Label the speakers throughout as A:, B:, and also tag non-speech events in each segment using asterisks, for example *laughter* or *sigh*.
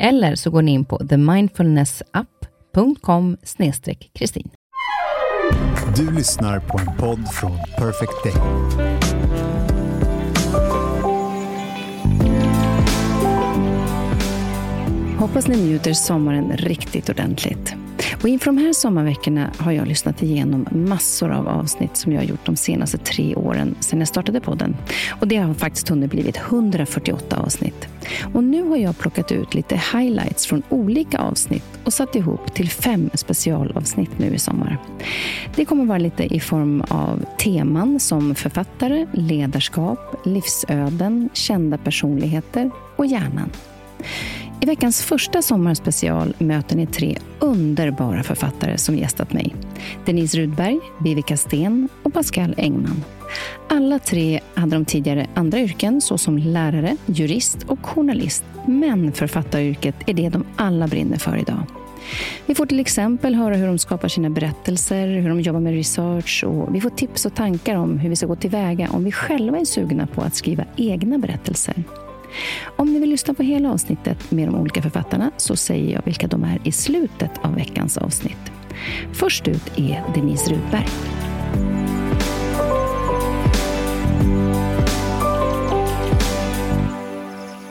A: Eller så går ni in på themindfulnessapp.com kristin.
B: Du lyssnar på en podd från Perfect Day.
A: Hoppas ni njuter sommaren riktigt ordentligt. Och inför de här sommarveckorna har jag lyssnat igenom massor av avsnitt som jag har gjort de senaste tre åren sedan jag startade podden. Och det har faktiskt hunnit blivit 148 avsnitt. Och nu har jag plockat ut lite highlights från olika avsnitt och satt ihop till fem specialavsnitt nu i sommar. Det kommer vara lite i form av teman som författare, ledarskap, livsöden, kända personligheter och hjärnan. I veckans första sommarspecial möter ni tre underbara författare som gästat mig. Denise Rudberg, Vivica Sten och Pascal Engman. Alla tre hade de tidigare andra yrken såsom lärare, jurist och journalist. Men författaryrket är det de alla brinner för idag. Vi får till exempel höra hur de skapar sina berättelser, hur de jobbar med research och vi får tips och tankar om hur vi ska gå tillväga om vi själva är sugna på att skriva egna berättelser. Om ni vill lyssna på hela avsnittet med de olika författarna så säger jag vilka de är i slutet av veckans avsnitt. Först ut är Denise Rudberg.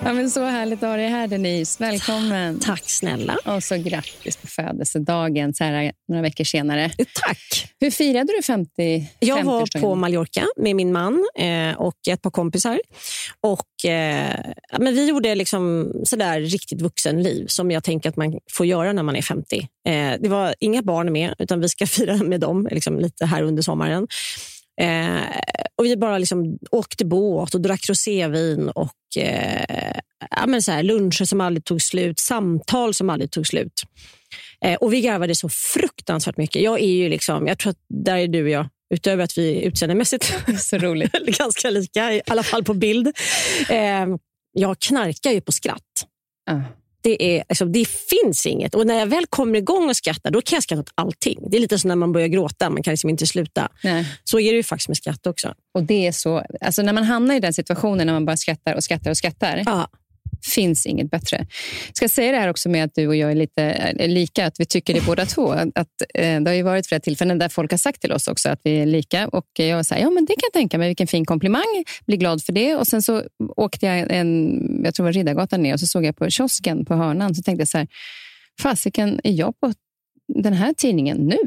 A: Ja, men så härligt att ha dig här, Denise. Välkommen.
C: Tack snälla.
A: Och så grattis på födelsedagen så här några veckor senare.
C: Tack.
A: Hur firade du 50
C: Jag var på Mallorca med min man eh, och ett par kompisar. Och, eh, men vi gjorde liksom sådär riktigt vuxenliv som jag tänker att man får göra när man är 50. Eh, det var inga barn med, utan vi ska *laughs* fira med dem liksom lite här under sommaren. Eh, och Vi bara liksom åkte båt och drack rosévin och eh, ja, men så här, luncher som aldrig tog slut, samtal som aldrig tog slut. Eh, och Vi garvade så fruktansvärt mycket. Jag är ju liksom, jag tror att där är du och jag utöver att vi utseendemässigt *laughs*
A: så roligt. *laughs*
C: ganska lika, i alla fall på bild. Eh, jag knarkar ju på skratt. Uh det, är, alltså, det finns inget. Och när jag väl kommer igång och skrattar, då kan jag skratta åt allting. Det är lite som när man börjar gråta, man kan liksom inte sluta. Nej. Så är det ju faktiskt med skratt också.
A: Och det är så, alltså när man hamnar i den situationen, när man bara skrattar och skrattar och skrattar, ja finns inget bättre. Jag ska säga det här också med att du och jag är lite eh, lika, att vi tycker det båda två. Att, eh, det har ju varit flera tillfällen där folk har sagt till oss också att vi är lika. Och jag säger, ja men det kan jag tänka mig, vilken fin komplimang, blir glad för det. Och sen så åkte jag en, jag tror det var Riddargatan ner och så såg jag på kiosken på hörnan, så tänkte jag så här, fasiken, är jag på den här tidningen nu.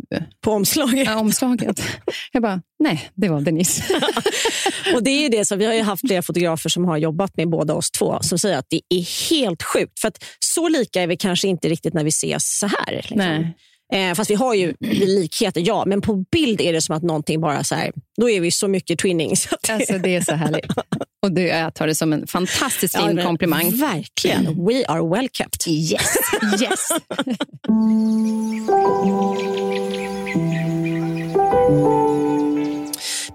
C: På omslaget?
A: Ja, omslaget. Jag bara, nej, det var Denise. *laughs*
C: och det är det som, vi har ju haft flera fotografer som har jobbat med båda oss två som säger att det är helt sjukt. För att så lika är vi kanske inte riktigt när vi ses så här. Liksom. Nej. Eh, fast vi har ju likheter, ja. Men på bild är det som att någonting bara så här, då är vi så mycket twinnings.
A: Alltså, det är så härligt. *laughs* Och du, jag tar det som en fantastiskt fin ja, komplimang.
C: Verkligen. We are well kept.
A: Yes. yes.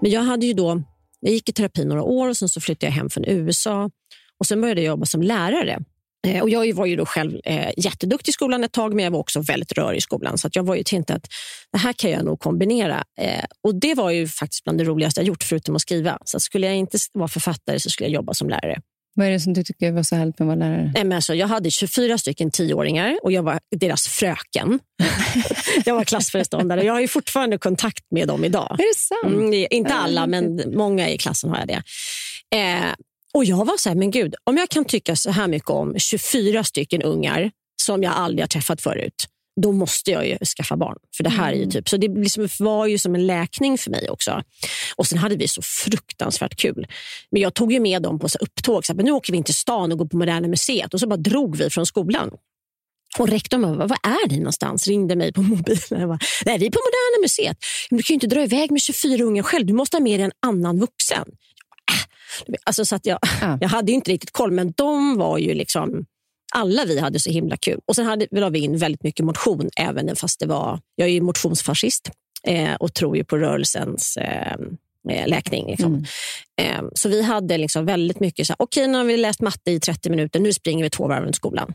A: *laughs*
C: Men jag hade ju då, jag gick i terapi några år och sen så flyttade jag hem från USA och sen började jag jobba som lärare. Eh, och jag var ju då själv eh, jätteduktig i skolan ett tag, men jag var också väldigt rörig i skolan. Så jag var ju tänkt att det här kan jag nog kombinera. Eh, och Det var ju faktiskt bland det roligaste jag gjort, förutom att skriva. Så skulle jag inte vara författare så skulle jag jobba som lärare.
A: Vad är det som du tycker var så härligt med att vara lärare?
C: Nej, men alltså, jag hade 24 stycken tioåringar och jag var deras fröken. *laughs* jag var klassföreståndare. Jag har ju fortfarande kontakt med dem idag.
A: Är det sant?
C: Mm, inte alla, men många i klassen har jag det. Eh, och Jag var så här, men gud, om jag kan tycka så här mycket om 24 stycken ungar som jag aldrig har träffat förut, då måste jag ju skaffa barn. För det här är
A: Mm.
C: typ, så det liksom var ju som en läkning för mig också. Och Sen hade vi så fruktansvärt kul. Men jag tog ju med dem på så upptåg. Så här, men nu åker vi in till stan och går på Moderna Museet. Och så bara drog vi från skolan. Och rektorn bara, vad är ni någonstans? Ringde mig på *laughs* mobilen. Jag bara, Nej, vi är på Moderna Museet. Men du kan ju inte dra iväg med 24 ungar själv. Du måste ha med dig en annan vuxen. Alltså, så att jag,
A: Ja. *laughs*
C: jag hade ju inte riktigt koll, men de var ju liksom... Alla vi hade så himla kul. Och Sen hade, la vi in väldigt mycket motion, även fast det var... Jag är ju motionsfascist eh, och tror ju på rörelsens eh, eh, läkning. Liksom.
A: Mm.
C: Eh, så vi hade liksom väldigt mycket så här, okej nu har vi läst matte i 30 minuter, nu springer vi två varv runt skolan.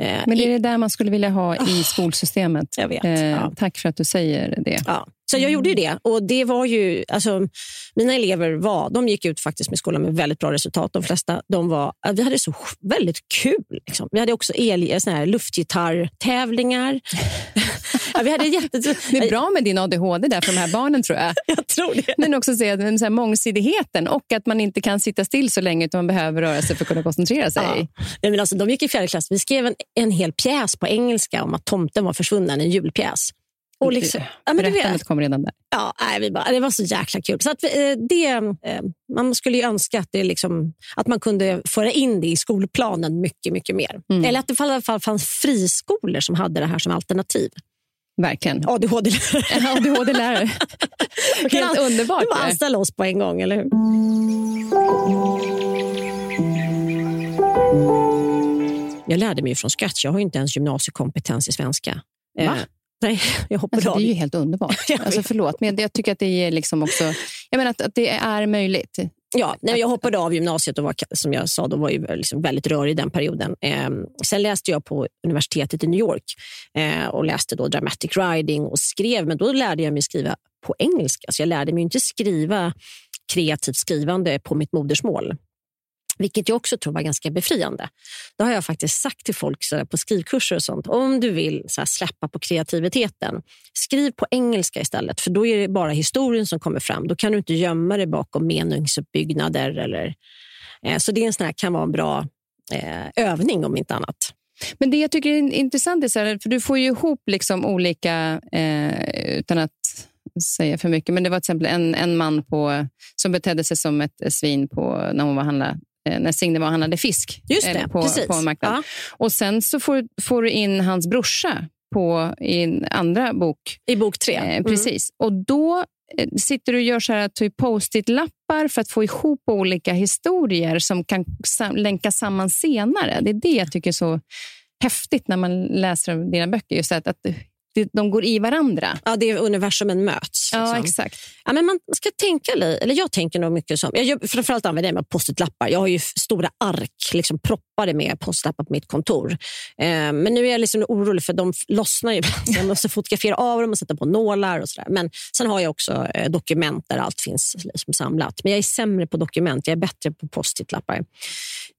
C: Eh,
A: Men det är det där man skulle vilja ha i skolsystemet.
C: Jag vet,
A: Eh,
C: ja.
A: Tack för att du säger det.
C: Ja. Så jag gjorde ju det. Och det var ju, alltså, mina elever var, de gick ut faktiskt med skolan med väldigt bra resultat. De flesta de var, vi hade så väldigt kul. Liksom. Vi hade också el, såna här luftgitarrtävlingar. *laughs* ja, vi hade jätte...
A: Det är bra med din ADHD där för de här barnen tror jag. *laughs*
C: Jag tror det.
A: Men också se den så här mångsidigheten och att man inte kan sitta still så länge utan man behöver röra sig för att kunna koncentrera sig.
C: Ja. Nej, men alltså, de gick i fjärde klass. Vi skrev en, en hel pjäs på engelska om att tomten var försvunnen, en julpjäs. Och liksom, ja, du vet,
A: Berättandet kommer redan där.
C: Ja, nej, vi bara, det var så jäkla kul. Så att, eh, det, eh, man skulle ju önska att, det liksom, att man kunde föra in det i skolplanen mycket, mycket mer.
A: Mm.
C: Eller att det i alla fall fanns friskolor som hade det här som alternativ.
A: Verkligen.
C: ADHD.
A: ADHD-lärare. *laughs* *laughs* Helt underbart.
C: Du bara anställa oss på en gång, eller hur? Jag lärde mig från scratch. Jag har inte ens gymnasiekompetens i svenska. Eh,
A: Va?
C: Nej, *laughs* jag hoppade
A: Alltså,
C: av.
A: det är ju helt underbart. *laughs*
C: Jag.
A: Alltså, förlåt, men jag tycker att det är liksom också... Jag menar att, att det är möjligt.
C: Ja, nej, jag hoppade av gymnasiet och var, som jag sa, då var ju liksom väldigt rörig den perioden. Eh, sen läste jag på universitetet i New York eh, och läste då dramatic writing och skrev, men då lärde jag mig skriva på engelska. Så jag lärde mig inte skriva kreativt skrivande på mitt modersmål. Vilket jag också tror var ganska befriande. Det har jag faktiskt sagt till folk så där, på skrivkurser och sånt. Om du vill så här, släppa på kreativiteten, skriv på engelska istället. För då är det bara historien som kommer fram. Då kan du inte gömma dig bakom meningsuppbyggnader. Eller, eh, så det är en sån här, kan vara en bra eh, övning om inte annat.
A: Men det jag tycker är intressant är så här, för du får ju ihop liksom olika, eh, utan att säga för mycket, men det var till exempel en, en man på, som betedde sig som ett svin på, när hon var handla, när Signe var och handlade fisk
C: Just
A: eller
C: det,
A: på,
C: precis.
A: på en marknad.
C: Ja,
A: Och sen så får, får du in hans brorsa på, i en andra bok.
C: I bok tre.
A: Eh,
C: Mm.
A: precis. Och då eh, sitter du och gör så här, typ post-it-lappar för att få ihop olika historier som kan länka samman senare. Det är det jag tycker är så häftigt när man läser dina böcker. Just att, att de går i varandra.
C: Ja, det är universumen möts.
A: Ja,
C: liksom.
A: exakt.
C: Ja, men man ska tänka lite, eller jag tänker nog mycket som, jag gör, framförallt använder jag post-it-lappar. Jag har ju stora ark liksom proppade med post-it-lappar på mitt kontor. Eh, men nu är jag liksom orolig för de lossnar ju *laughs* ibland. Jag måste fotografera av dem och sätta på nålar och sådär. Men sen har jag också eh, dokument där allt finns liksom samlat. Men jag är sämre på dokument, jag är bättre på post-it-lappar.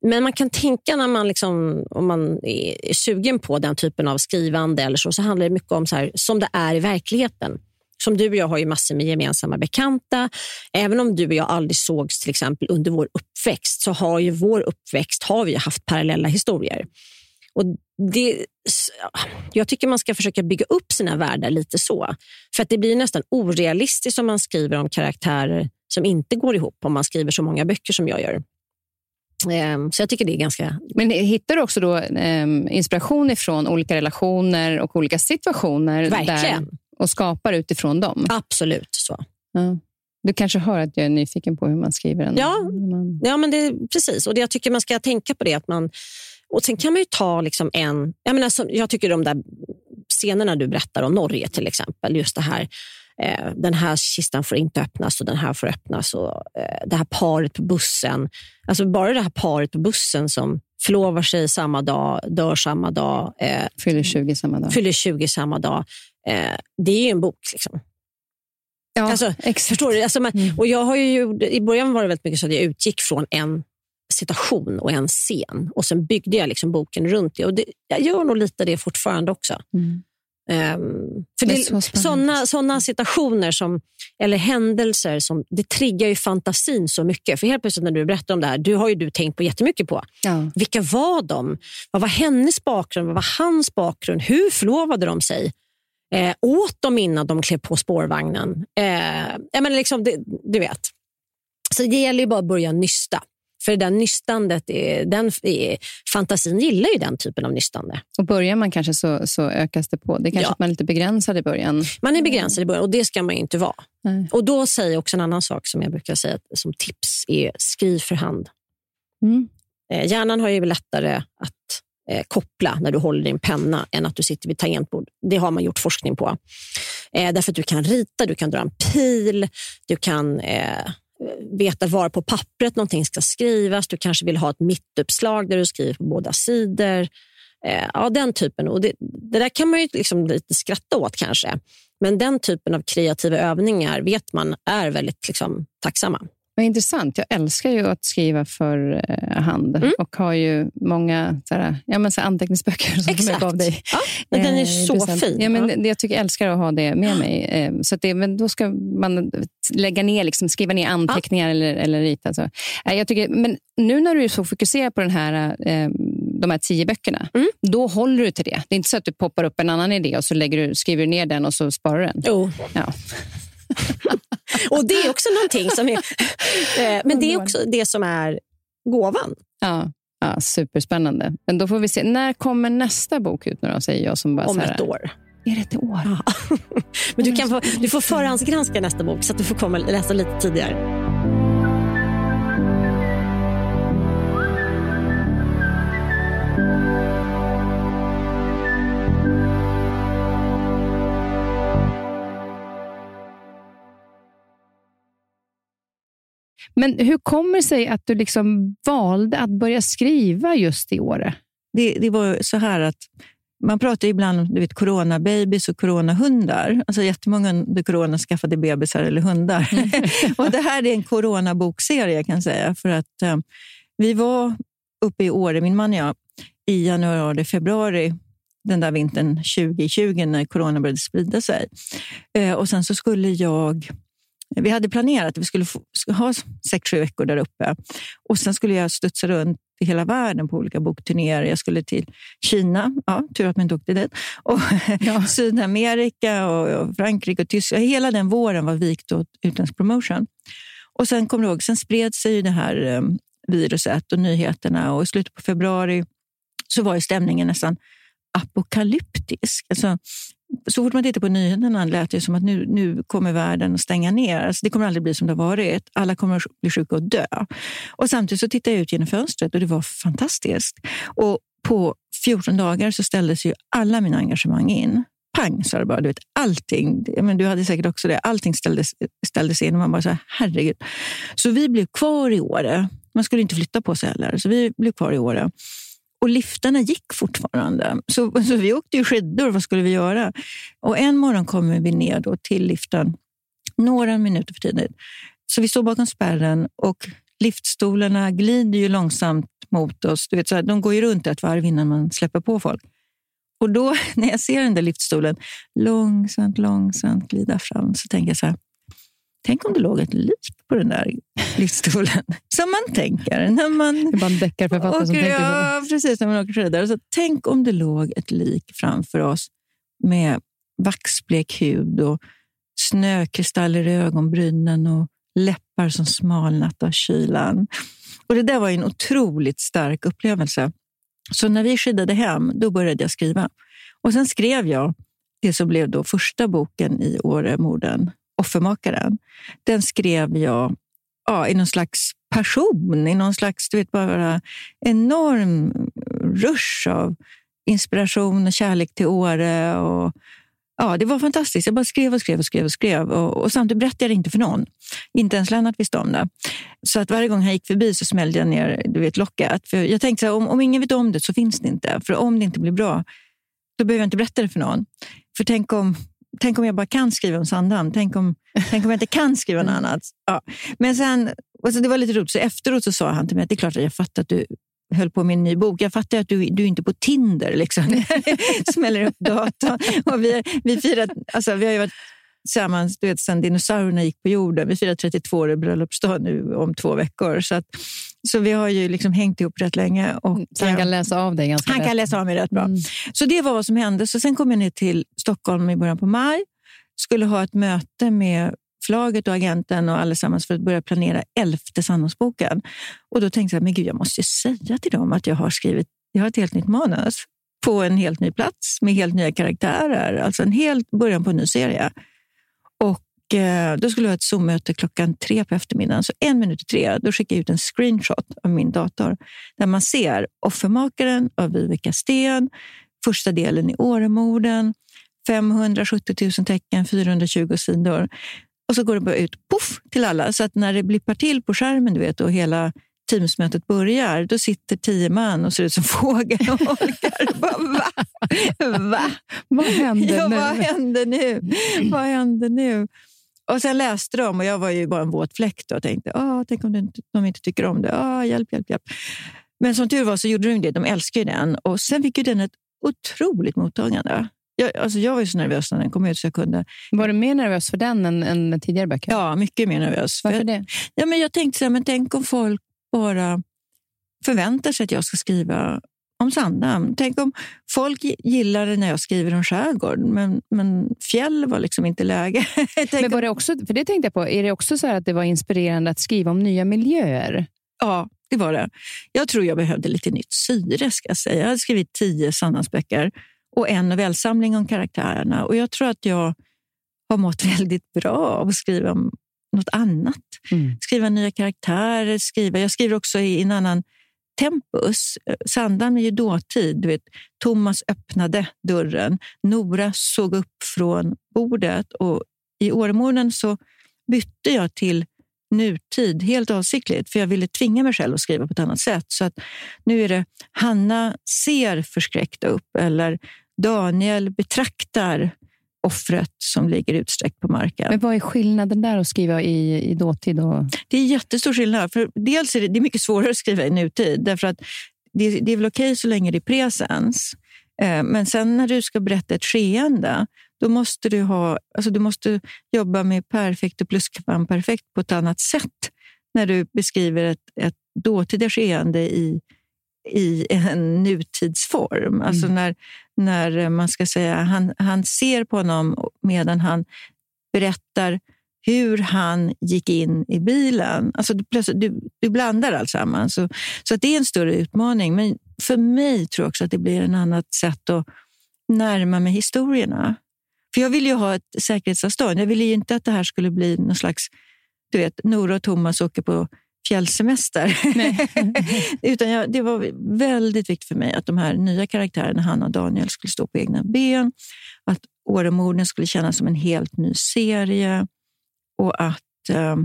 C: Men man kan tänka när man, liksom, om man är är sugen på den typen av skrivande eller så, så handlar det mycket om Liksom så här, som det är i verkligheten. Som du och jag har ju massor med gemensamma bekanta. Även om du och jag aldrig sågs till exempel under vår uppväxt så har ju vår uppväxt har vi haft parallella historier. Och det, jag tycker man ska försöka bygga upp sina världar lite så. För att det blir nästan orealistiskt om man skriver om karaktärer som inte går ihop om man skriver så många böcker som jag gör. Ehm, Så jag tycker det är ganska...
A: Men hittar du också då, ehm, inspiration ifrån olika relationer och olika situationer
C: Verkligen.
A: Där, och skapar utifrån dem?
C: Absolut så.
A: Ja. Du kanske hör att jag är nyfiken på hur man skriver en
C: Ja.
A: roman.
C: Ja, men det, precis. Och det, jag tycker man ska tänka på det. Att man, och Sen kan man ju ta liksom en... Jag, menar, jag tycker de där scenerna du berättar om Norge till exempel. Just det här, eh, den här kistan får inte öppnas och den här får öppnas. Och, eh, det här paret på bussen. Alltså bara det här paret på bussen som förlovar sig samma dag, dör samma dag, eh,
A: Fyller 20 samma dag.
C: fyller 20 samma dag. Eh, det är ju en bok. Liksom.
A: ja,
C: alltså,
A: exakt.
C: Förstår du? Alltså, man,
A: Mm.
C: och jag har ju, I början var det väldigt mycket så att jag utgick från en situation och en scen. Och Sen byggde jag liksom boken runt det. Och det, Jag gör nog lite det fortfarande också.
A: Mm.
C: Um, för
A: Det är
C: det, såna, såna situationer som, eller händelser som, det triggar ju fantasin så mycket. För helt plötsligt när du berättar om det här, du har ju du tänkt på jättemycket på.
A: Ja.
C: Vilka var de? Vad var hennes bakgrund? Vad var hans bakgrund? Hur förlovade de sig? Eh, åt de innan de klev på spårvagnen? Eh, menar liksom, det, du vet. Så det gäller ju bara att börja nysta. För det där nystandet, är, den, är, fantasin gillar ju den typen av nystande.
A: Och börjar man kanske så, så ökas det på. Det är kanske
C: Ja.
A: att man är lite begränsad i början.
C: Man är begränsad i början och det ska man inte vara.
A: Nej.
C: Och Då säger jag också en annan sak som jag brukar säga som tips. är Skriv för hand.
A: Mm.
C: Eh, hjärnan har ju lättare att eh, koppla när du håller din penna än att du sitter vid tangentbord. Det har man gjort forskning på. Eh, därför att du kan rita, du kan dra en pil, du kan eh, veta var på pappret någonting ska skrivas. Du kanske vill ha ett mittuppslag där du skriver på båda sidor. Eh, ja, den typen. Och det, det där kan man ju liksom lite skratta åt kanske. Men den typen av kreativa övningar vet man är väldigt liksom, tacksamma.
A: Vad intressant. Jag älskar ju att skriva för eh, hand
C: Mm.
A: och har ju många såhär, ja, men, så anteckningsböcker *laughs* som
C: Exakt.
A: jag gav dig.
C: Ja, men den är
A: Eh,
C: så
A: present.
C: fin.
A: Ja, men
C: Ja.
A: jag tycker jag älskar att ha det med mig. Eh, så det, men då ska man lägga ner, liksom, skriva ner anteckningar eller, eller rita. Så. Eh, Jag tycker, men nu när du är så fokuserad på den här, eh, de här tio böckerna,
C: Mm.
A: då håller du till det. Det är inte så att du poppar upp en annan idé och så lägger du, skriver du ner den och så sparar du den.
C: Jo.
A: Ja.
C: Och det är också någonting som är... Eh, men det är också det som är gåvan.
A: Ja. Ja, superspännande. Men då får vi se. När kommer nästa bok ut nu då, säger jag som bara
C: Om ett år.
A: Är det ett år?
C: Ja. *laughs* Men du, kan få, du får förhandsgranska nästa bok så att du får komma läsa lite tidigare.
A: Men hur kommer det sig att du liksom valde att börja skriva just i Åre?
D: Det, det var så här att man pratar ibland om du vet, coronababys och coronahundar. Alltså jättemånga under corona skaffade bebisar eller hundar. *laughs* och det här är en coronabokserie kan jag säga. För att eh, vi var uppe i Åre, min man och jag, i januari, februari den där vintern 2020 när corona började sprida sig. Eh, och sen så skulle jag vi hade planerat att vi skulle få, ha sex, sju veckor där uppe. Och Sen skulle jag studsa runt i hela världen på olika bokturnéer. Jag skulle till Kina, ja, tur att man inte åkte dit, och *laughs* Sydamerika, och, Frankrike och Tyskland. Hela den våren var vikt åt utländsk promotion. Och sen kommer ihåg, sen spred sig det här eh, viruset och nyheterna och i slutet på februari så var ju stämningen nästan apokalyptisk. Alltså, så fort man tittar på nyheterna lät det som att nu, nu kommer världen att stänga ner. Alltså, det kommer aldrig bli som det har varit. Alla kommer att bli sjuka och dö. Och samtidigt så tittade jag ut genom fönstret och det var fantastiskt. Och på 14 dagar så ställdes ju alla mina engagemang in. Pang, sa det bara. Du vet, allting. Men du hade säkert också det. Allting ställdes, ställdes in och man bara så här, herregud. Så vi blev kvar i Åre. Man skulle inte flytta på sig heller. Så vi blev kvar i Åre. Och liftarna gick fortfarande. Så, så vi åkte ju skidor. Vad skulle vi göra? Och en morgon kommer vi ner då till liften några minuter för tidigt. Så vi står bakom spärren och liftstolarna glider ju långsamt mot oss. Du vet, så här, de går ju runt ett varv innan man släpper på folk. Och då *laughs* när jag ser den där liftstolen långsamt, långsamt glida fram så tänker jag så här, tänk om det låg ett lik på den där liftstolen. *laughs* Som man tänker när man
A: Det är bara en deckarförfattare som
D: åker,
A: tänker så.
D: ja, precis, när man åker skidor. Så tänk om det låg ett lik framför oss med vaxblek hud och snökristaller i ögonbrynen och läppar som smalnat av kylan. Och Det där var en otroligt stark upplevelse. Så när vi skidade hem, då började jag skriva. Och Sen skrev jag det som blev då första boken i Åremorden, Offermakaren. Den skrev jag ja, i någon slags passion, i någon slags du vet, bara enorm rush av inspiration och kärlek till Åre. Och, ja, det var fantastiskt. Jag bara skrev och skrev och skrev. Och skrev och, och samtidigt berättade jag det inte för någon. Inte ens Lennart visste om det. Så att varje gång han gick förbi så smällde jag ner du vet, locket. För jag tänkte så här, om, om ingen vet om det så finns det inte. För om det inte blir bra, då behöver jag inte berätta det för någon. För tänk om tänk om jag bara kan skriva om Sandhamn. Tänk om, tänk om jag inte kan skriva något annat. Ja. Men sen, alltså det var lite roligt, så efteråt så sa han till mig att det är klart att jag fattar att du höll på med en ny bok. Jag fattar att du, du är inte på Tinder. Liksom. *laughs* Smäller upp datorn. Och vi, vi, firat, alltså, vi har ju varit tillsammans du vet, sedan dinosaurierna gick på jorden. Vi firar 32 år bröllopsdag nu om två veckor. Så, att, så vi har ju liksom hängt ihop rätt länge. Och,
A: Så han kan läsa av dig ganska
D: han kan
A: lätt.
D: läsa av mig rätt bra.
A: Mm.
D: Så det var vad som hände. Så sen kom jag ner till Stockholm i början på maj. Skulle ha ett möte med förlaget och agenten och allesammans för att börja planera elfte Sandhamnsboken. Och då tänkte jag, men gud, jag måste ju säga till dem att jag har skrivit jag har ett helt nytt manus på en helt ny plats med helt nya karaktärer. Alltså en helt början på en ny serie. Och eh, Då skulle jag ha ett Zoom-möte klockan tre på eftermiddagen. Så en minut i tre, då skickade jag ut en screenshot av min dator där man ser Offermakaren av Vivica Sten, första delen i Åremorden, 570 000 tecken, 420 sidor. Och så går det bara ut poff till alla. Så att när det blippar till på skärmen du vet, och hela Teamsmötet börjar, då sitter tio man och ser ut som *laughs* fågelholkar. Bara, Va? Va?
A: Vad händer
D: Ja,
A: nu?
D: vad hände nu? Vad hände nu? Och sen läste de och jag var ju bara en våt fläck då och tänkte, Åh, tänk om de inte, de inte tycker om det. Åh, hjälp, hjälp, hjälp. Men som tur var så gjorde de det. De älskar ju den. Och sen fick ju den ett otroligt mottagande. Jag, alltså jag var så nervös när den kom ut så jag kunde...
A: Var du mer nervös för den än, än tidigare böcker?
D: Ja, mycket mer nervös. För
A: Varför
D: jag,
A: det?
D: ja, men jag tänkte så här, men tänk om folk bara förväntar sig att jag ska skriva om Sandhamn. Tänk om folk gillar det när jag skriver om skärgården, men, men fjäll var liksom inte läge. *laughs*
A: Men var det också, för det tänkte jag på, är det också så här att det var inspirerande att skriva om nya miljöer?
D: Ja, det var det. Jag tror jag behövde lite nytt syre. Ska jag, säga. jag hade skrivit tio Sandhamnsböcker och en novellsamling om karaktärerna. Och jag tror att jag har mått *laughs* väldigt bra av att skriva om något annat.
A: Mm.
D: Skriva nya karaktärer. Skriva. Jag skriver också i en annan tempus. Sandhamn är ju dåtid. Du vet, Thomas öppnade dörren. Nora såg upp från bordet. Och I Åremorden så bytte jag till nutid helt avsiktligt, för jag ville tvinga mig själv att skriva på ett annat sätt. Så att nu är det Hanna ser förskräckt upp eller Daniel betraktar offret som ligger utsträckt på marken.
A: Men vad är skillnaden där att skriva i, i dåtid? Och...
D: Det är jättestor skillnad. För dels är det, det är mycket svårare att skriva i nutid, därför att det, det är väl okej så länge det är presens. Eh, Men sen när du ska berätta ett skeende, då måste du, ha, alltså du måste jobba med perfekt och pluskamperfekt på ett annat sätt när du beskriver ett, ett dåtida skeende i, i en nutidsform. Alltså när, när man ska säga han, han ser på honom medan han berättar hur han gick in i bilen. Alltså du, du, blandar alltsammans. Så, så det är en större utmaning. Men för mig tror jag också att det blir ett annat sätt att närma mig historierna. För jag vill ju ha ett säkerhetsavstånd. Jag ville ju inte att det här skulle bli någon slags... Du vet, Nora och Thomas åker på fjällsemester. *laughs* Utan jag, det var väldigt viktigt för mig att de här nya karaktärerna, Hanna och Daniel, skulle stå på egna ben. Att Åremorden skulle kännas som en helt ny serie. Och att eh,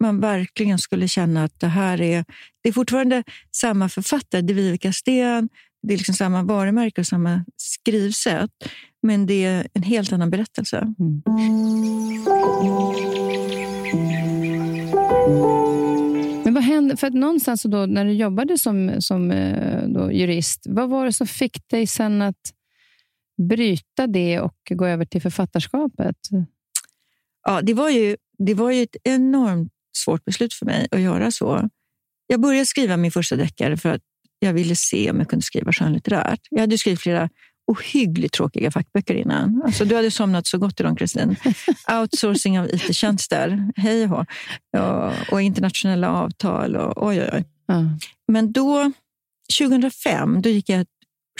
D: man verkligen skulle känna att det här är... Det är fortfarande samma författare, det är Vivica Sten, det är liksom samma varumärke och samma skrivsätt. Men det är en helt annan berättelse.
A: Mm. Men? För att någonstans då, när du jobbade som, som eh, då, jurist, vad var det som fick dig sen att bryta det och gå över till författarskapet?
D: Ja, det, var ju, det var ju ett enormt svårt beslut för mig att göra så. Jag började skriva min första deckare för att jag ville se om jag kunde skriva skönlitterärt. Jag hade skrivit flera ohyggligt tråkiga fackböcker innan. Alltså, du hade somnat så gott i dem, Kristin. Outsourcing av IT-tjänster, hej och och internationella avtal. Och, oj, oj, oj.
A: Ja.
D: Men då, 2005, då gick jag ett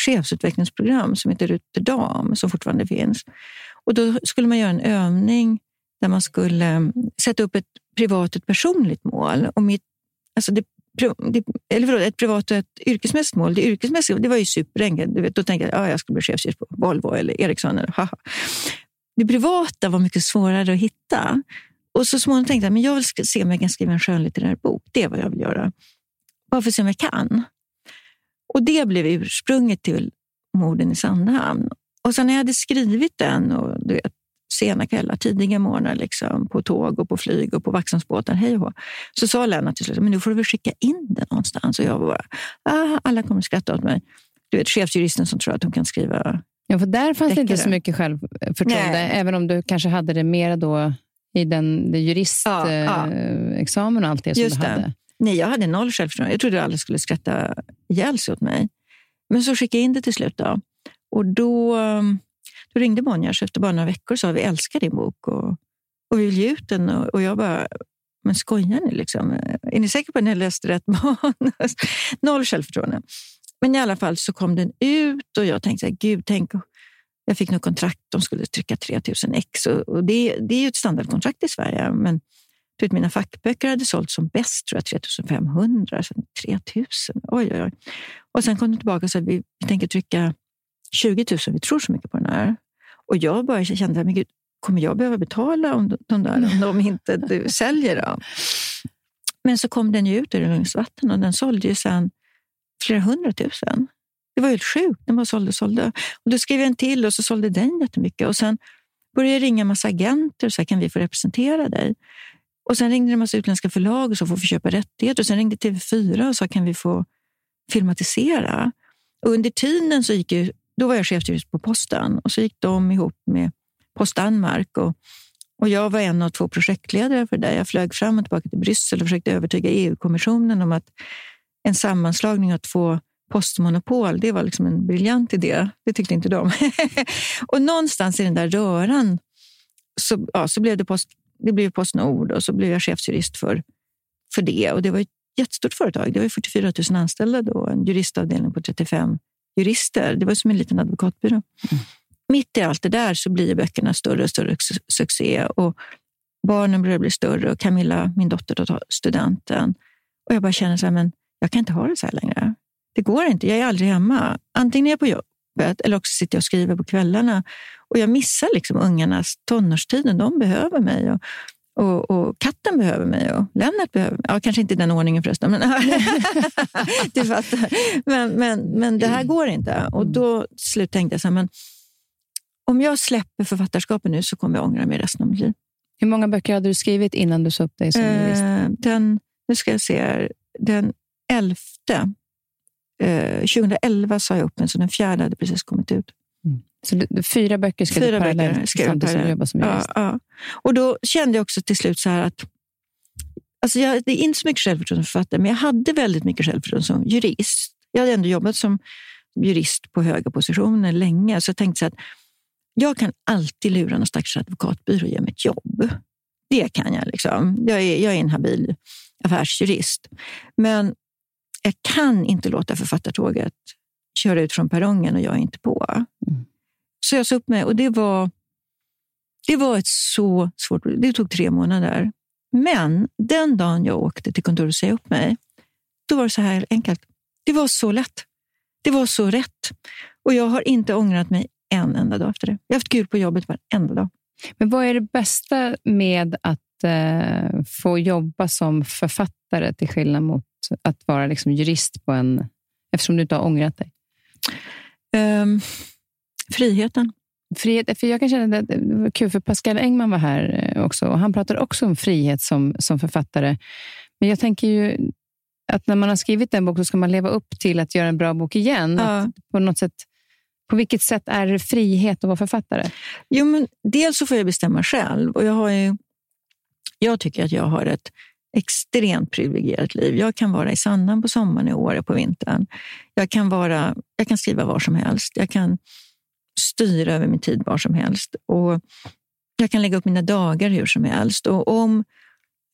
D: chefsutvecklingsprogram som heter Rotterdam, som fortfarande finns. Och då skulle man göra en övning där man skulle mm, sätta upp ett privat ett personligt mål. Och mitt, alltså det, eller förlåt, ett privat och ett yrkesmässigt mål. Det yrkesmässiga det var ju superenkelt. Du vet, då tänkte jag att ah, jag skulle bli chefsjurist på Volvo eller Ericsson. Eller, haha. Det privata var mycket svårare att hitta. Och så småningom tänkte jag men jag vill se om jag kan skriva en skönlitterär bok. Det är vad jag vill göra. Bara för att se om jag kan. Och det blev ursprunget till morden i Sandhamn. Och sen när jag hade skrivit den och du vet, sena kvällar, tidiga morgnar liksom, på tåg och på flyg och på Vaxholmsbåtar. Hej och hå. Så sa Lennart till slut, men nu får du väl skicka in det någonstans. Och jag bara, ah, alla kommer att skratta åt mig. Du vet, chefsjuristen som tror att hon kan skriva
A: Ja, för där fanns det inte
D: Deckare.
A: så mycket självförtroende,
D: Nej.
A: även om du kanske hade det mer då i den, det
D: Ja, ja.
A: juristexamen och allt det som
D: Just
A: du
D: det.
A: hade.
D: Nej, jag hade noll självförtroende. Jag trodde alla skulle skratta ihjäl sig åt mig. Men så skickade jag in det till slut. Då. Och då, då ringde Bonniers efter bara några veckor och sa vi älskar din bok och, och vi vill ge ut den. Och, och jag bara, men skojar ni? Liksom? Är ni säkra på att ni har läst rätt manus? *laughs* Noll självförtroende. Men i alla fall så kom den ut och jag tänkte, så här, gud, tänk jag fick något kontrakt, de skulle trycka 3000 ex. Och, och det, det är ju ett standardkontrakt i Sverige, men vet, mina fackböcker hade sålt som bäst tror jag 3500, 3000. Oj, oj, oj. Och sen kom de tillbaka och sa vi, vi tänker trycka 20 000, vi tror så mycket på den här. Och jag bara kände, men gud, kommer jag behöva betala om de, där om de inte du, *laughs* säljer dem? Men så kom den ju ut ur Lugnsvatten och den sålde ju sen flera hundratusen. Det var helt sjukt. Den bara sålde och sålde. Och då skrev jag en till och så sålde den jättemycket. Och sen började jag ringa en massa agenter och sa, kan vi få representera dig? Och sen ringde en massa utländska förlag och så får vi köpa rättigheter. Och sen ringde TV4 och sa, kan vi få filmatisera? Och under tiden så gick ju, då var jag chefsjurist på Posten och så gick de ihop med Post Danmark och, och jag var en av två projektledare för det. Jag flög fram och tillbaka till Bryssel och försökte övertyga EU-kommissionen om att en sammanslagning av två postmonopol, det var liksom en briljant idé. Det tyckte inte de. *laughs* och någonstans i den där röran så, ja, så blev det, post, det blev Postnord och så blev jag chefsjurist för, för det. Och det var ett jättestort företag. Det var 44 000 anställda då, en juristavdelning på 35 jurister. Det var som en liten advokatbyrå.
A: Mm.
D: Mitt i allt det där så blir böckerna större och större su- succé och barnen börjar bli större och Camilla, min dotter, då tar studenten. Och jag bara känner så här, men jag kan inte ha det så här längre. Det går inte. Jag är aldrig hemma. Antingen är jag på jobbet eller också sitter jag och skriver på kvällarna. Och jag missar liksom ungarnas tonårstiden. De behöver mig. Och, och, och katten behöver mig och Lennart behöver mig. Ja, kanske inte i den ordningen förresten. Men, *laughs* du fattar. Men, men, men det här går inte. Och då slut tänkte jag så här, men om jag släpper författarskapet nu så kommer jag ångra mig resten av mitt liv.
A: Hur många böcker hade du skrivit innan du sa upp dig som?
D: Eh, den, nu ska jag se här. Den 11 eh, 2011 sa jag upp den, så den fjärde hade precis kommit ut.
A: Så du, fyra böcker skrev
D: Fyra
A: du parallellt samtidigt som du jobbade som jurist?
D: Ja, ja. Och då kände jag också till slut så här att alltså jag, är inte så mycket självförtroende som författare, men jag hade väldigt mycket självförtroende som jurist. Jag hade ändå jobbat som jurist på höga positioner länge, så jag tänkte så att jag kan alltid lura någon stackars advokatbyrå och ge mig ett jobb. Det kan jag. liksom. Jag är, jag är en habil affärsjurist. Men jag kan inte låta författartåget köra ut från perrongen och jag är inte på.
A: Mm.
D: Så jag sa upp mig och det var, det var ett så svårt Det tog tre månader. Men den dagen jag åkte till kontoret och sa upp mig, då var det så här enkelt. Det var så lätt. Det var så rätt. Och jag har inte ångrat mig en enda dag efter det. Jag har haft kul på jobbet varenda dag.
A: Men vad är det bästa med att eh, få jobba som författare till skillnad mot att vara liksom jurist på en... Eftersom du inte har ångrat dig.
D: Ehm, friheten.
A: Frihet, för jag kan känna att det var kul, för Pascal Engman var här eh, också och han pratar också om frihet som, som författare. Men jag tänker ju att när man har skrivit en bok så ska man leva upp till att göra en bra bok igen.
D: Ja.
A: På, något sätt, på vilket sätt är det frihet att vara författare?
D: Jo, men dels så får jag bestämma själv. Och jag, har ju, jag tycker att jag har ett extremt privilegierat liv. Jag kan vara i Sandhamn på sommaren, i Åre på vintern. Jag kan, vara, jag kan skriva var som helst. Jag kan styra över min tid var som helst. Och jag kan lägga upp mina dagar hur som helst. Och om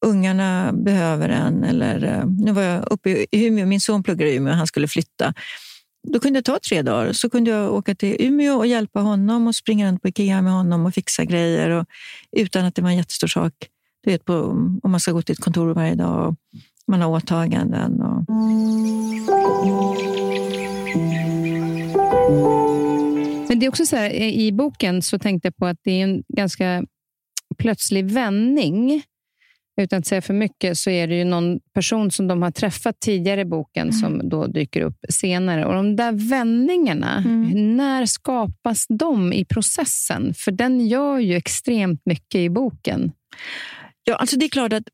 D: ungarna behöver en, eller eh, nu var jag uppe i Umeå, min son pluggar i Umeå och han skulle flytta. Då kunde det ta tre dagar. Så kunde jag åka till Umeå och hjälpa honom och springa runt på Ikea med honom och fixa grejer och, utan att det var en jättestor sak. Du vet, på, om man ska gå till ett kontor varje dag och man har åtaganden. Och...
A: Men det är också så här, i boken så tänkte jag på att det är en ganska plötslig vändning utan att säga för mycket, så är det ju någon person som de har träffat tidigare i boken
D: Mm.
A: som då dyker upp senare. Och De där vändningarna,
D: Mm.
A: när skapas de i processen? För den gör ju extremt mycket i boken.
D: Ja, alltså det är klart att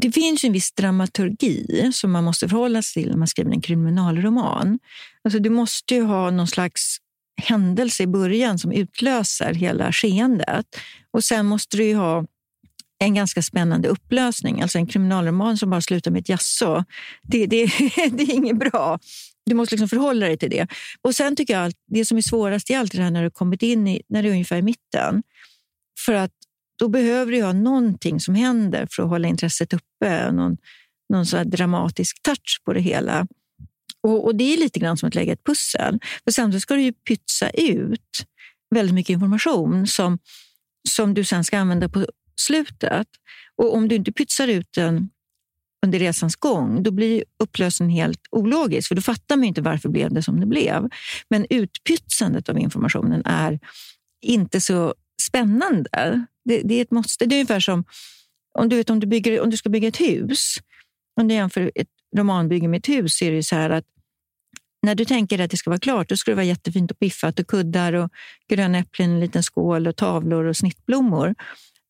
D: det finns en viss dramaturgi som man måste förhålla sig till när man skriver en kriminalroman. Alltså du måste ju ha någon slags händelse i början som utlöser hela skeendet. Och sen måste du ju ha en ganska spännande upplösning. Alltså en kriminalroman som bara slutar med ett jaså. Det, det, *laughs* det är inget bra. Du måste liksom förhålla dig till det. Och sen tycker jag att det som är svårast i allt det här när du kommit in i, när du är ungefär i mitten. För att då behöver du ha någonting som händer för att hålla intresset uppe. Någon, någon så här dramatisk touch på det hela. Och, och Det är lite grann som att lägga ett pussel. För samtidigt ska du ju pytsa ut väldigt mycket information som, som du sen ska använda på slutet. Och om du inte pytsar ut den under resans gång, då blir upplösningen helt ologisk. För då fattar man ju inte varför blev det som det blev. Men utpytsandet av informationen är inte så spännande. Det, det är ett måste. Det är ungefär som om du, vet, om, du bygger, om du ska bygga ett hus. Om du jämför ett romanbygge mitt hus så är det så här att när du tänker att det ska vara klart, då ska det vara jättefint och piffat och kuddar och gröna äpplen i en liten skål och tavlor och snittblommor.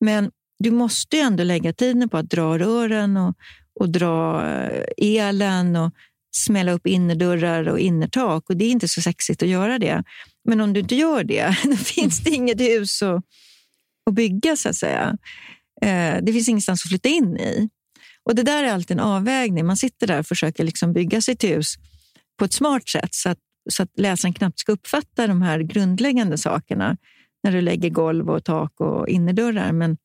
D: Men du måste ju ändå lägga tiden på att dra rören och, och dra eh, elen och smälla upp innerdörrar och innertak. Och det är inte så sexigt att göra det. Men om du inte gör det, *laughs* då finns det inget hus att, att bygga, så att säga. Eh, det finns ingenstans att flytta in i. Och Det där är alltid en avvägning. Man sitter där och försöker liksom bygga sitt hus på ett smart sätt så att, så att läsaren knappt ska uppfatta de här grundläggande sakerna när du lägger golv och tak och innerdörrar. Men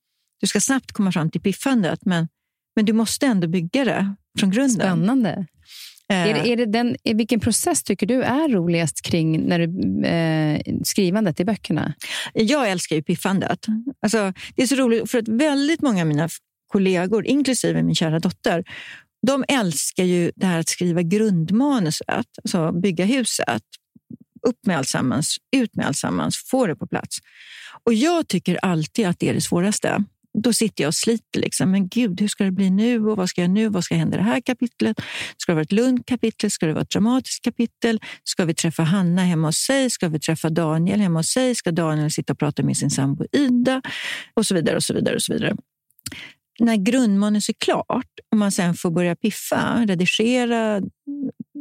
D: du ska snabbt komma fram till piffandet, men, men du måste ändå bygga det från grunden.
A: Spännande.
D: Eh,
A: Är, det- är det den, vilken process tycker du är roligast kring när du, eh, skrivandet i böckerna?
D: Jag älskar ju piffandet. Alltså, det är så roligt, för att väldigt många av mina kollegor, inklusive min kära dotter, de älskar ju det här att skriva grundmanuset, alltså bygga huset. Upp med alltsammans, ut med alltsammans, få det på plats. Och jag tycker alltid att det är det svåraste. Då sitter jag och sliter. Liksom. Men gud, hur ska det bli nu? Och vad ska jag nu? Vad ska hända i det här kapitlet? Ska det vara ett lugnt kapitel? Ska det vara ett dramatiskt kapitel? Ska vi träffa Hanna hemma hos sig? Ska vi träffa Daniel hemma hos sig? Ska Daniel sitta och prata med sin sambo Ida? Och så vidare. och så vidare och så vidare. När grundmanus är klart och man sen får börja piffa, redigera,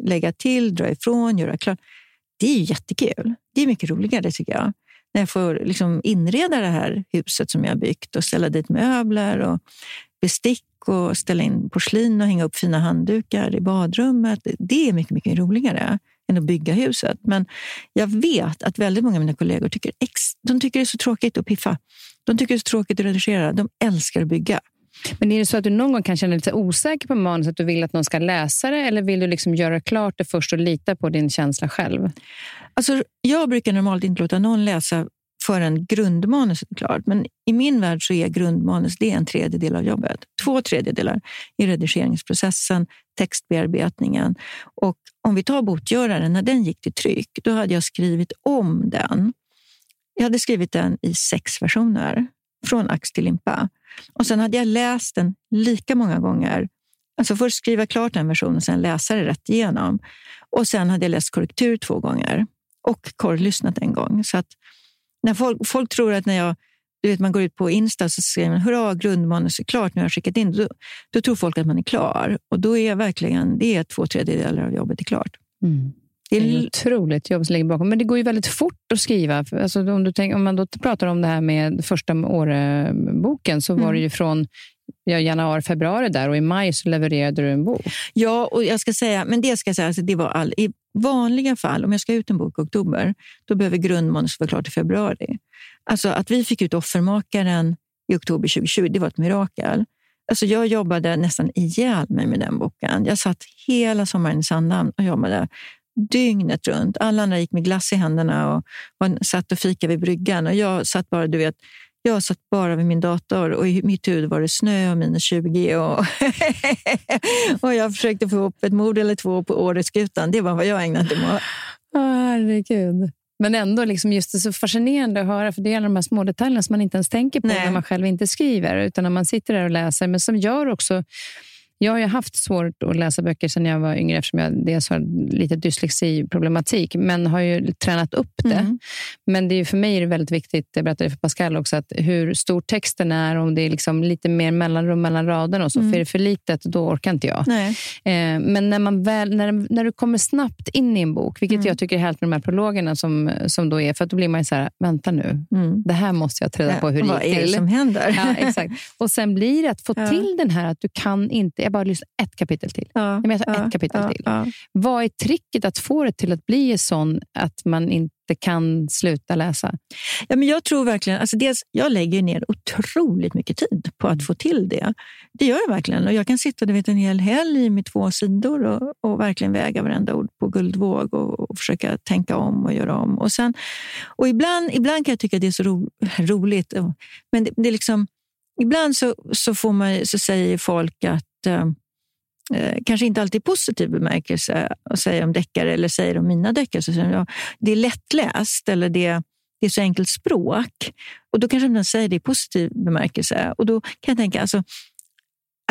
D: lägga till, dra ifrån, göra klart. Det är ju jättekul. Det är mycket roligare tycker jag. När jag får liksom inreda det här huset som jag har byggt och ställa dit möbler och bestick och ställa in porslin och hänga upp fina handdukar i badrummet. Det är mycket, mycket roligare än att bygga huset. Men jag vet att väldigt många av mina kollegor tycker, ex, de tycker det är så tråkigt att piffa. De tycker det är så tråkigt att redigera. De älskar att bygga.
A: Men är det så att du någon gång kan känna dig lite osäker på manus, att du vill att någon ska läsa det, eller vill du liksom göra klart det först och lita på din känsla själv?
D: Alltså, jag brukar normalt inte låta någon läsa förrän grundmanuset är klart. Men i min värld så är grundmanus det är en tredjedel av jobbet. Två tredjedelar i redigeringsprocessen, textbearbetningen. Och om vi tar Botgöraren, när den gick till tryck, då hade jag skrivit om den. Jag hade skrivit den i sex versioner, från ax till limpa. Och sen hade jag läst den lika många gånger. Alltså först skriva klart den versionen, sen läsa det rätt igenom. Och sen hade jag läst korrektur två gånger och korrlyssnat en gång. Så att när folk, folk tror att när jag du vet, man går ut på Insta så skriver man hurra, grundmanus är klart, nu har jag skickat in. Då, då tror folk att man är klar. Och då är verkligen det är två tredjedelar av jobbet är klart.
A: Mm.
D: Det
A: är ett otroligt jobb som ligger bakom. Men det går ju väldigt fort att skriva. Alltså, om, du tänk, om man då pratar om det här med första Åre-boken så var
D: Mm.
A: det ju från ja, januari, februari där och i maj så levererade du en bok.
D: ja, och jag ska säga, men det ska jag säga, alltså det var all, i vanliga fall, om jag ska ut en bok i oktober, då behöver grundmanus vara klart i februari. Alltså att vi fick ut Offermakaren i oktober 2020, det var ett mirakel. Alltså jag jobbade nästan ihjäl mig med den boken. Jag satt hela sommaren i Sandhamn och jobbade dygnet runt. Alla andra gick med glass i händerna och var, satt och fikade vid bryggan. Och jag satt bara, du vet, jag satt bara vid min dator och i mitt huvud var det snö och minus 20. *laughs* Och, och jag försökte få ihop ett mord eller två på Åreskutan. Det var vad jag ägnade mig åt.
A: Åh, herregud. Men ändå, liksom just det så fascinerande att höra, för det är alla de här små detaljerna som man inte ens tänker på
D: Nej.
A: när man själv inte skriver, utan när man sitter där och läser, men som gör också jag har ju haft svårt att läsa böcker sedan jag var yngre eftersom jag dels har lite dyslexiproblematik, men har ju tränat upp det.
D: Mm.
A: Men det är för mig är det väldigt viktigt, jag berättade för Pascal också, att hur stor texten är, om det är liksom lite mer mellanrum mellan raderna och så.
D: Mm.
A: För är det för litet, då orkar inte jag. Eh, men när, man väl, när, när du kommer snabbt in i en bok, vilket
D: Mm.
A: jag tycker är härligt med de här prologerna som, som då är, för då blir man så här, vänta nu,
D: Mm.
A: det här måste jag ta reda på hur det
D: Vad
A: gick
D: är det
A: till.
D: som händer?
A: Ja, exakt. Och sen blir det att få *laughs*
D: Ja.
A: till den här att du kan inte, jag bara lyssnar ett kapitel till.
D: Ja,
A: men jag tar ett kapitel
D: ja,
A: till.
D: Ja.
A: Vad är tricket att få det till att bli sån att man inte kan sluta läsa?
D: Ja, men jag tror verkligen, alltså dels, jag lägger ner otroligt mycket tid på att få till det. Det gör jag verkligen. Och jag kan sitta du vet, en hel helg med två sidor och, och verkligen väga varenda ord på guldvåg och, och försöka tänka om och göra om. Och, sen, och ibland, ibland kan jag tycka att det är så ro, roligt, men det, det är liksom, ibland så, så, får man, så säger folk att Eh, eh, kanske inte alltid i positiv bemärkelse och säger om deckare eller säger om mina deckare. Så säger de, ja, det är lättläst eller det, det är så enkelt språk. Och Då kanske de säger det i positiv bemärkelse. Och Då kan jag tänka, alltså,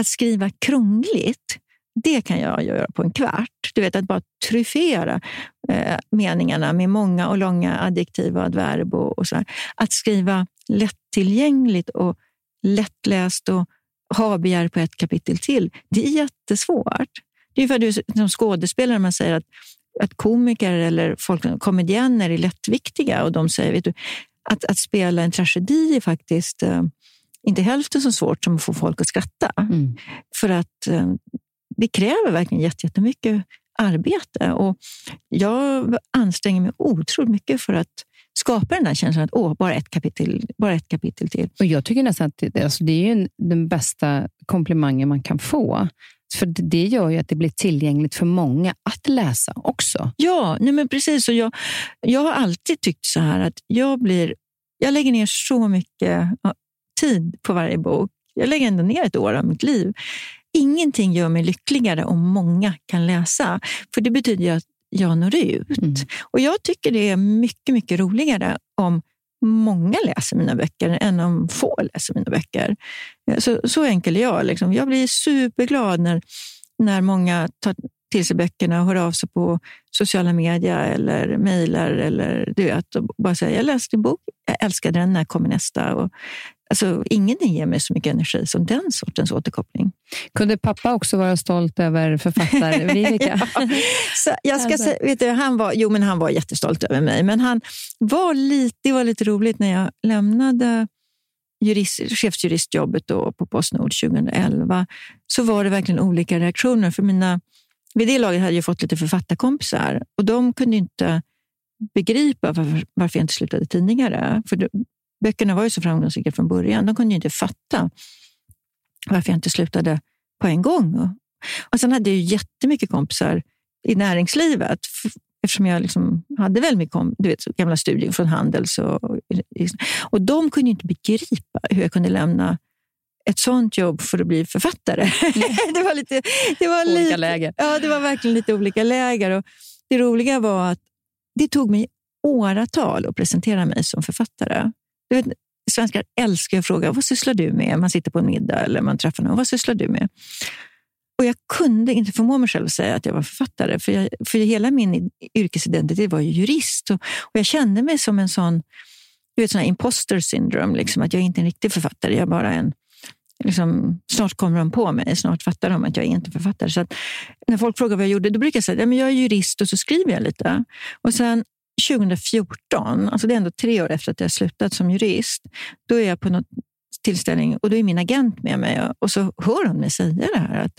D: att skriva krångligt, det kan jag göra på en kvart. Du vet, att bara tryffera eh, meningarna med många och långa adjektiv och adverb. Och, och så här. Att skriva lättillgängligt och lättläst och ha begär på ett kapitel till, det är jättesvårt. Det är för att du som skådespelare man säger att, att komiker eller folk, komedienner är lättviktiga och de säger vet du, att, att spela en tragedi är faktiskt eh, inte hälften så svårt som att få folk att skratta.
A: Mm.
D: För att eh, det kräver verkligen jätte- jättemycket arbete. Och jag anstränger mig otroligt mycket för att skapa den där känslan att åh, bara ett kapitel, bara ett kapitel till.
A: Och Jag tycker nästan att det, alltså det är en, den bästa komplimangen man kan få. För det, gör ju att det blir tillgängligt för många att läsa också.
D: Ja, nej men precis. Och jag, jag har alltid tyckt så här att jag, blir, jag lägger ner så mycket tid på varje bok. Jag lägger ändå ner ett år av mitt liv. Ingenting gör mig lyckligare om många kan läsa, för det betyder ju att jag når ut.
A: Mm.
D: Och Jag tycker det är mycket, mycket roligare om många läser mina böcker än om få läser mina böcker. Så, så enkel är jag. Liksom. Jag blir superglad när, när många tar till sig böckerna och hör av sig på sociala medier eller mejlar eller du vet, och bara säger jag läste din bok, jag älskade den, när kommer nästa? Och, alltså, ingenting ger mig så mycket energi som den sortens återkoppling.
A: Kunde pappa också vara stolt över författare Vivica? *laughs*
D: Ja. Så jag ska
A: Alltså.
D: säga, vet du, han, var, jo, men han var jättestolt över mig, men han var lite, det var lite roligt när jag lämnade jurist, chefsjuristjobbet då på Postnord 2011, så var det verkligen olika reaktioner. För mina, vid det laget hade jag fått lite författarkompisar och de kunde inte begripa varför, varför jag inte slutade tidigare. För böckerna var ju så framgångsrika från början. De kunde ju inte fatta varför jag inte slutade på en gång. Och, sen hade jag ju jättemycket kompisar i näringslivet. Eftersom jag liksom hade väldigt mycket kom, du vet, gamla studier från Handels. Och, och de kunde inte begripa hur jag kunde lämna ett sånt jobb för att bli författare. *laughs* det var lite... Det var
A: Olika
D: lite,
A: läger.
D: Ja, det var verkligen lite olika läger. Och det roliga var att det tog mig åratal att presentera mig som författare. Du vet, svenskar älskar att fråga vad sysslar du med? Man sitter på en middag eller man träffar någon. Vad sysslar du med? Och Jag kunde inte förmå mig själv att säga att jag var författare, för, jag, för hela min yrkesidentitet var ju jurist. Och, och Jag kände mig som en sån, du vet, sån här imposter syndrome, liksom, att jag är inte är en riktig författare, jag är bara en Liksom, snart kommer de på mig, snart fattar de att jag är inte författare. Så att, när folk frågar vad jag gjorde, då brukar jag säga att ja, jag är jurist och så skriver jag lite. Och sen 2014, alltså det är ändå tre år efter att jag slutat som jurist, då är jag på något tillställning och då är min agent med mig och så hör hon mig säga det här. Att,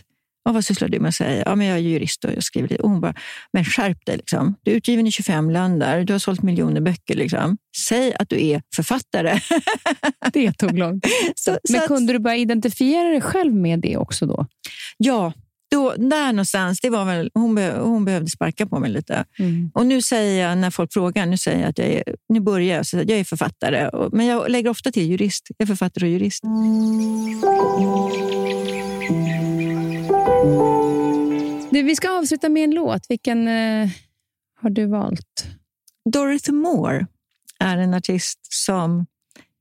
D: ja, vad sysslar du med? säga? Ja, men jag är jurist och jag skriver lite. Och hon bara, men skärp dig. Liksom. Du är utgiven i 25 länder, du har sålt miljoner böcker. Liksom. Säg att du är författare. *laughs*
A: Det tog lång tid.
D: Så- så
A: Men
D: att-
A: kunde du bara identifiera dig själv med det också då?
D: Ja, då, där någonstans. Det var väl, hon, be, hon behövde sparka på mig lite.
A: Mm.
D: Och nu säger jag, när folk frågar, nu säger jag att jag är, nu börjar jag, så att jag är författare. Och, men jag lägger ofta till jurist. Jag är författare och jurist.
A: Du, vi ska avsluta med en låt. Vilken eh, har du valt?
D: Dorothy Moore är en artist som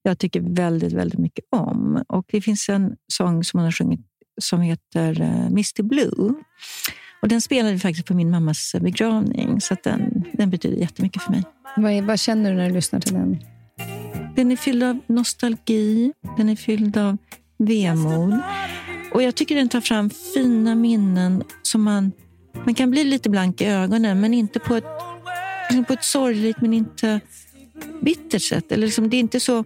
D: jag tycker väldigt, väldigt mycket om. Och Det finns en sång som hon har sjungit som heter uh, Misty Blue. Och Den spelade vi faktiskt på min mammas begravning, så den, den betyder jättemycket för mig.
A: Vad, är, vad känner du när du lyssnar till den?
D: Den är fylld av nostalgi, den är fylld av vemod. Och jag tycker den tar fram fina minnen som man, man kan bli lite blank i ögonen, men inte på ett, på ett sorgligt men inte bittert sätt. Eller liksom, det är inte så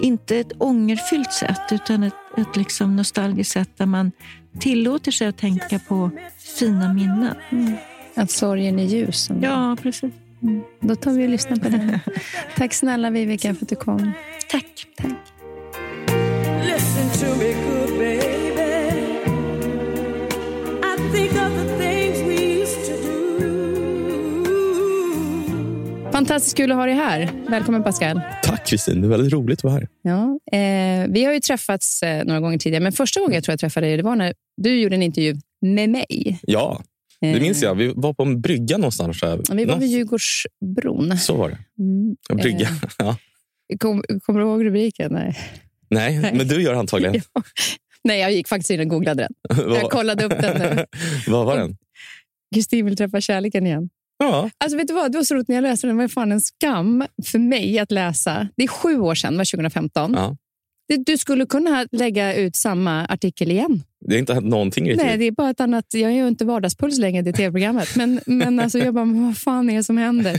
D: inte ett ångerfyllt sätt, utan ett, ett liksom nostalgiskt sätt där man tillåter sig att tänka på fina minnen. Mm.
A: Att sorgen är ljus.
D: Ja, precis.
A: Mm. Då tar vi och lyssnar på den. *laughs* Tack snälla Vivica för att du kom.
D: Tack.
A: Tack. Fantastiskt kul att ha dig här. Välkommen Pascal.
E: Tack Kristin, det är väldigt roligt att vara här.
A: Ja, eh, vi har ju träffats eh, några gånger tidigare, men första gången jag tror jag träffade dig det var när du gjorde en intervju med mig.
E: Ja, det minns jag. Vi var på en brygga någonstans. Här.
A: Vi var vid Djurgårdsbron.
E: Så var det.
A: Mm.
E: En brygga.
A: Eh, *laughs*
E: Ja.
A: Kom, kommer du ihåg rubriken? Nej.
E: Nej, men du gör antagligen. *laughs*
A: Ja. Nej, jag gick faktiskt in och googlade den. *laughs* Jag kollade upp den nu.
E: vad var den?
A: Kristin vill träffa kärleken igen.
E: Ja,
A: Alltså, vet du vad? Det var så roligt när jag läste den. Det var fan en skam för mig att läsa. Det är sju år sedan, var 2015.
E: ja.
A: Du skulle kunna lägga ut samma artikel igen.
E: Det har inte hänt någonting riktigt.
A: Nej, det är bara ett annat... Jag är ju inte vardagspuls längre i det tv-programmet. Men, *laughs* men alltså, jag bara, vad fan är det som händer?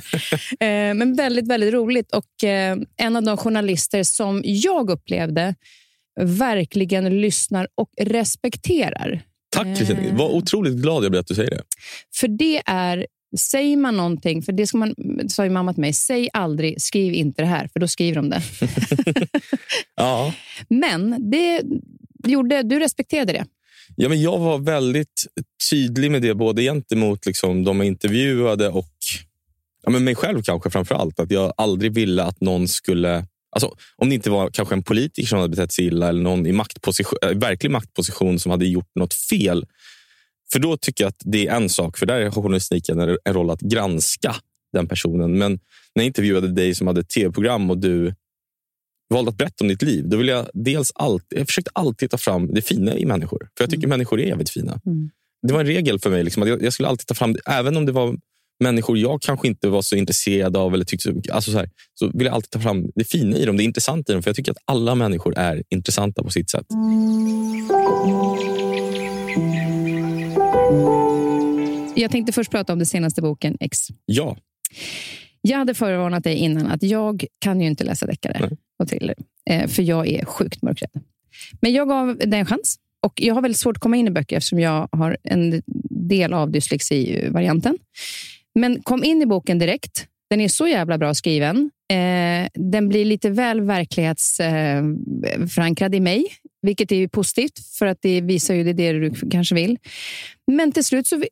A: Eh, men väldigt, väldigt roligt. Och eh, en av de journalister som jag upplevde verkligen lyssnar och respekterar.
E: Tack.
A: Eh.
E: Vad otroligt glad jag blir att du säger det.
A: För det är... Säger man någonting, för det ska man, sa ju mamma till mig, säg aldrig, skriv inte det här, för då skriver de det. *laughs*
E: Ja.
A: Men det gjorde, du respekterade det.
E: Ja, men jag var väldigt tydlig med det, både gentemot liksom, de jag intervjuade och ja, men mig själv kanske framför allt. Att jag aldrig ville att någon skulle... Alltså, om det inte var kanske en politiker som hade betett sig illa eller någon i maktposition, äh, verklig maktposition som hade gjort något fel. För då tycker jag att det är en sak, för där har journalistiken en en roll att granska den personen. Men när jag intervjuade dig som hade tv-program och du valde att berätta om ditt liv, då vill jag dels alltid, jag försökte alltid ta fram det fina i människor. För jag tycker människor är jävligt fina.
A: Mm.
E: Det var en regel för mig. Liksom, att jag, jag skulle alltid ta fram, även om det var människor jag kanske inte var så intresserad av eller tyckte alltså så, här, så vill jag alltid ta fram det fina i dem, det intressanta i dem. För jag tycker att alla människor är intressanta på sitt sätt.
A: Jag tänkte först prata om den senaste boken, X.
E: Ja,
A: Jag hade förvarnat dig innan att jag kan ju inte läsa deckare
E: Nej.
A: och thriller, eh, för jag är sjukt mörkrädd. Men jag gav den en chans och jag har väldigt svårt att komma in i böcker eftersom jag har en del av dyslexi-varianten. Men kom in i boken direkt. Den är så jävla bra skriven. Eh, den blir lite väl verklighetsförankrad eh, i mig, vilket är ju positivt för att det visar ju det, det du kanske vill. Men till slut så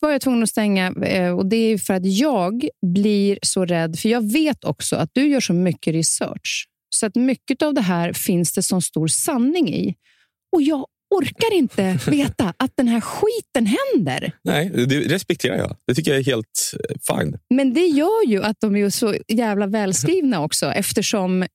A: var jag tvungen att stänga eh, och det är för att jag blir så rädd. För jag vet också att du gör så mycket research. Så att mycket av det här finns det som stor sanning i. Och jag orkar inte *laughs* veta att den här skiten händer.
E: nej, det respekterar jag. Det tycker jag är helt eh, fine.
A: Men det gör ju att de är så jävla välskrivna också eftersom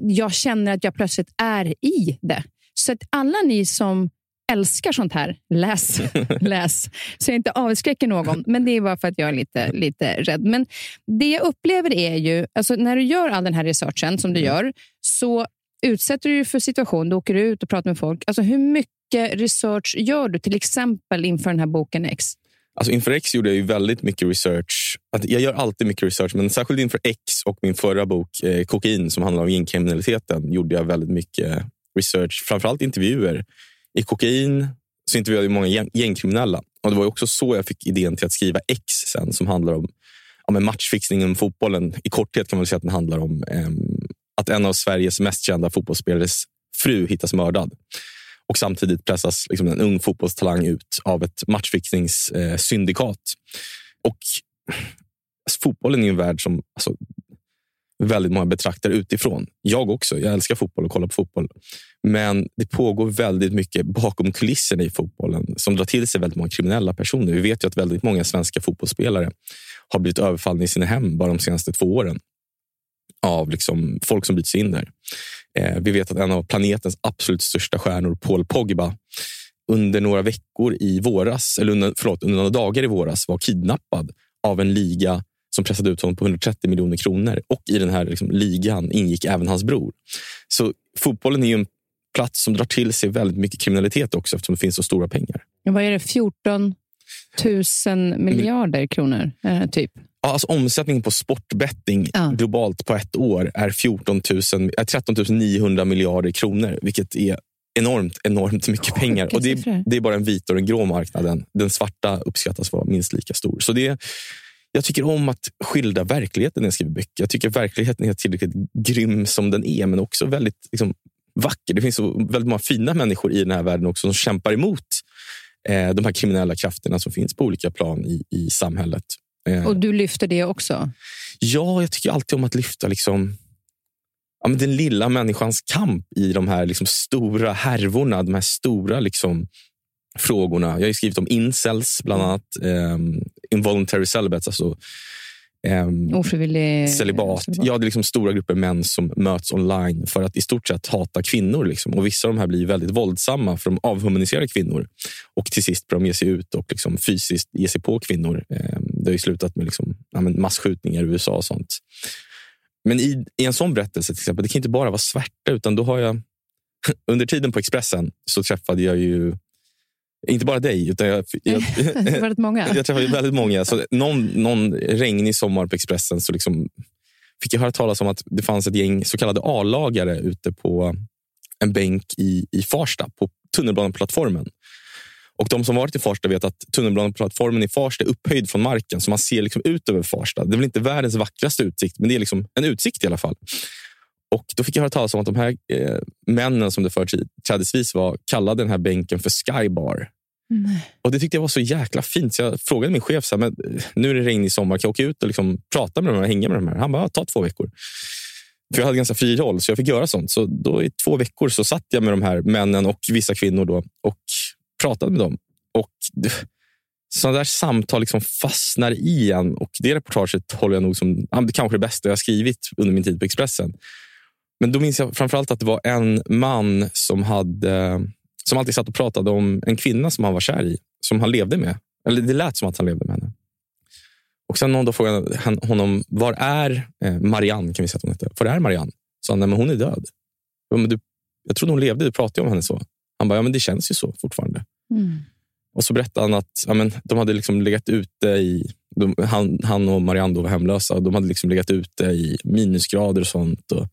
A: jag känner att jag plötsligt är i det. Så att alla ni som älskar sånt här, läs. *laughs* läs. Så jag inte avskräcker någon, men det är bara för att jag är lite, lite rädd. Men det jag upplever är ju, alltså när du gör all den här researchen som du gör, så utsätter du dig för situation, du åker ut och pratar med folk. Alltså hur mycket research gör du till exempel inför den här boken X?
E: Alltså inför X gjorde jag ju väldigt mycket research. Att jag gör alltid mycket research, men särskilt inför X och min förra bok eh, Kokain som handlar om gängkriminaliteten gjorde jag väldigt mycket research. Framförallt intervjuer. I Kokain så intervjuade jag många gäng, gängkriminella. Och Det var ju också så jag fick idén till att skriva X sen som handlar om ja, men matchfixning inom fotbollen. I korthet kan man säga att den handlar om eh, att en av Sveriges mest kända fotbollsspelares fru hittas mördad. Och samtidigt pressas liksom en ung fotbollstalang ut av ett matchfixningssyndikat. Eh, och alltså, fotbollen är en värld som... Alltså, väldigt många betraktar utifrån. Jag också. Jag älskar fotboll och kollar på fotboll. Men det pågår väldigt mycket bakom kulisserna i fotbollen som drar till sig väldigt många kriminella personer. Vi vet ju att väldigt många svenska fotbollsspelare har blivit överfallna i sina hem bara de senaste två åren av liksom folk som byts sig in där. Eh, vi vet att en av planetens absolut största stjärnor, Paul Pogba, under några veckor i våras, eller under, förlåt, under några dagar i våras var kidnappad av en liga som pressade ut honom på 130 miljoner kronor. Och i den här liksom, ligan ingick även hans bror. Så fotbollen är en plats som drar till sig väldigt mycket kriminalitet också eftersom det finns så stora pengar.
A: Vad är det? 14 000 miljarder kronor, eh, typ?
E: Alltså omsättningen på sportbetting
A: Ja.
E: globalt på ett år är 14 000, är 13 900 miljarder kronor, vilket är enormt, enormt mycket pengar. Och det, är, det är bara en vit och den grå marknaden. Den svarta uppskattas vara minst lika stor. Så det, jag tycker om att skildra verkligheten när jag skriver böcker. Jag tycker verkligheten är tillräckligt grym som den är, men också väldigt liksom, vacker. Det finns så väldigt många fina människor i den här världen också som kämpar emot eh, de här kriminella krafterna som finns på olika plan i, i samhället. Eh,
A: Och du lyfter det också?
E: Ja, jag tycker alltid om att lyfta liksom, ja, men den lilla människans kamp i de här liksom, stora härvorna, de här stora liksom, frågorna. Jag har ju skrivit om incels, bland annat. Um, involuntary celibates, alltså um,
A: Ofrivillig
E: celibat. Ja, det är liksom stora grupper män som möts online för att i stort sett hata kvinnor. Liksom. Och Vissa av de här blir väldigt våldsamma för de avhumaniserar kvinnor. Och till sist börjar de ge sig ut och liksom fysiskt ge sig på kvinnor. Eh, Det har ju slutat med liksom, ja, men massskjutningar i USA och sånt. Men i, i en sån berättelse, till exempel, det kan inte bara vara svärta, utan då har jag... *laughs* Under tiden på Expressen så träffade jag ju inte bara dig, utan jag, jag, *laughs*
A: Väldigt många. *laughs*
E: jag träffade väldigt många. Så någon, någon regnig sommar på Expressen så liksom fick jag höra talas om att det fanns ett gäng så kallade A-lagare ute på en bänk i, i Farsta, på tunnelbaneplattformen. Och de som varit i Farsta vet att tunnelbaneplattformen i Farsta är upphöjd från marken, så man ser liksom ut över Farsta. Det är väl inte världens vackraste utsikt, men det är liksom en utsikt i alla fall. Och Då fick jag höra talas om att de här eh, männen som det företrädesvis var kallade den här bänken för Skybar. Och Det tyckte jag var så jäkla fint, så jag frågade min chef så här, men eh, nu är det regnig sommar, kan jag åka ut och liksom prata med de här, hänga med de här? Han bara, ja, ta två veckor. För jag hade ganska fri roll, så jag fick göra sånt. Så då i två veckor så satt jag med de här männen och vissa kvinnor då, och pratade med dem. Och sådana där samtal liksom fastnar i en. Och det reportaget håller jag nog som kanske det bästa jag har skrivit under min tid på Expressen. Men då minns jag framförallt att det var en man som hade som alltid satt och pratade om en kvinna som han var kär i, som han levde med. Eller det lät som att han levde med henne. Och sen någon då frågade han honom, var är eh, Marianne? Kan vi säga att hon heter. Var är Marianne? Så han, nej, men hon är död. Ja, men du, jag trodde hon levde, du pratade om henne så. Han bara, ja men det känns ju så fortfarande.
A: Mm.
E: Och så berättade han att ja, men, de hade liksom legat ute i... De, han, han och Marianne var hemlösa och de hade liksom legat ute i minusgrader och sånt. Och,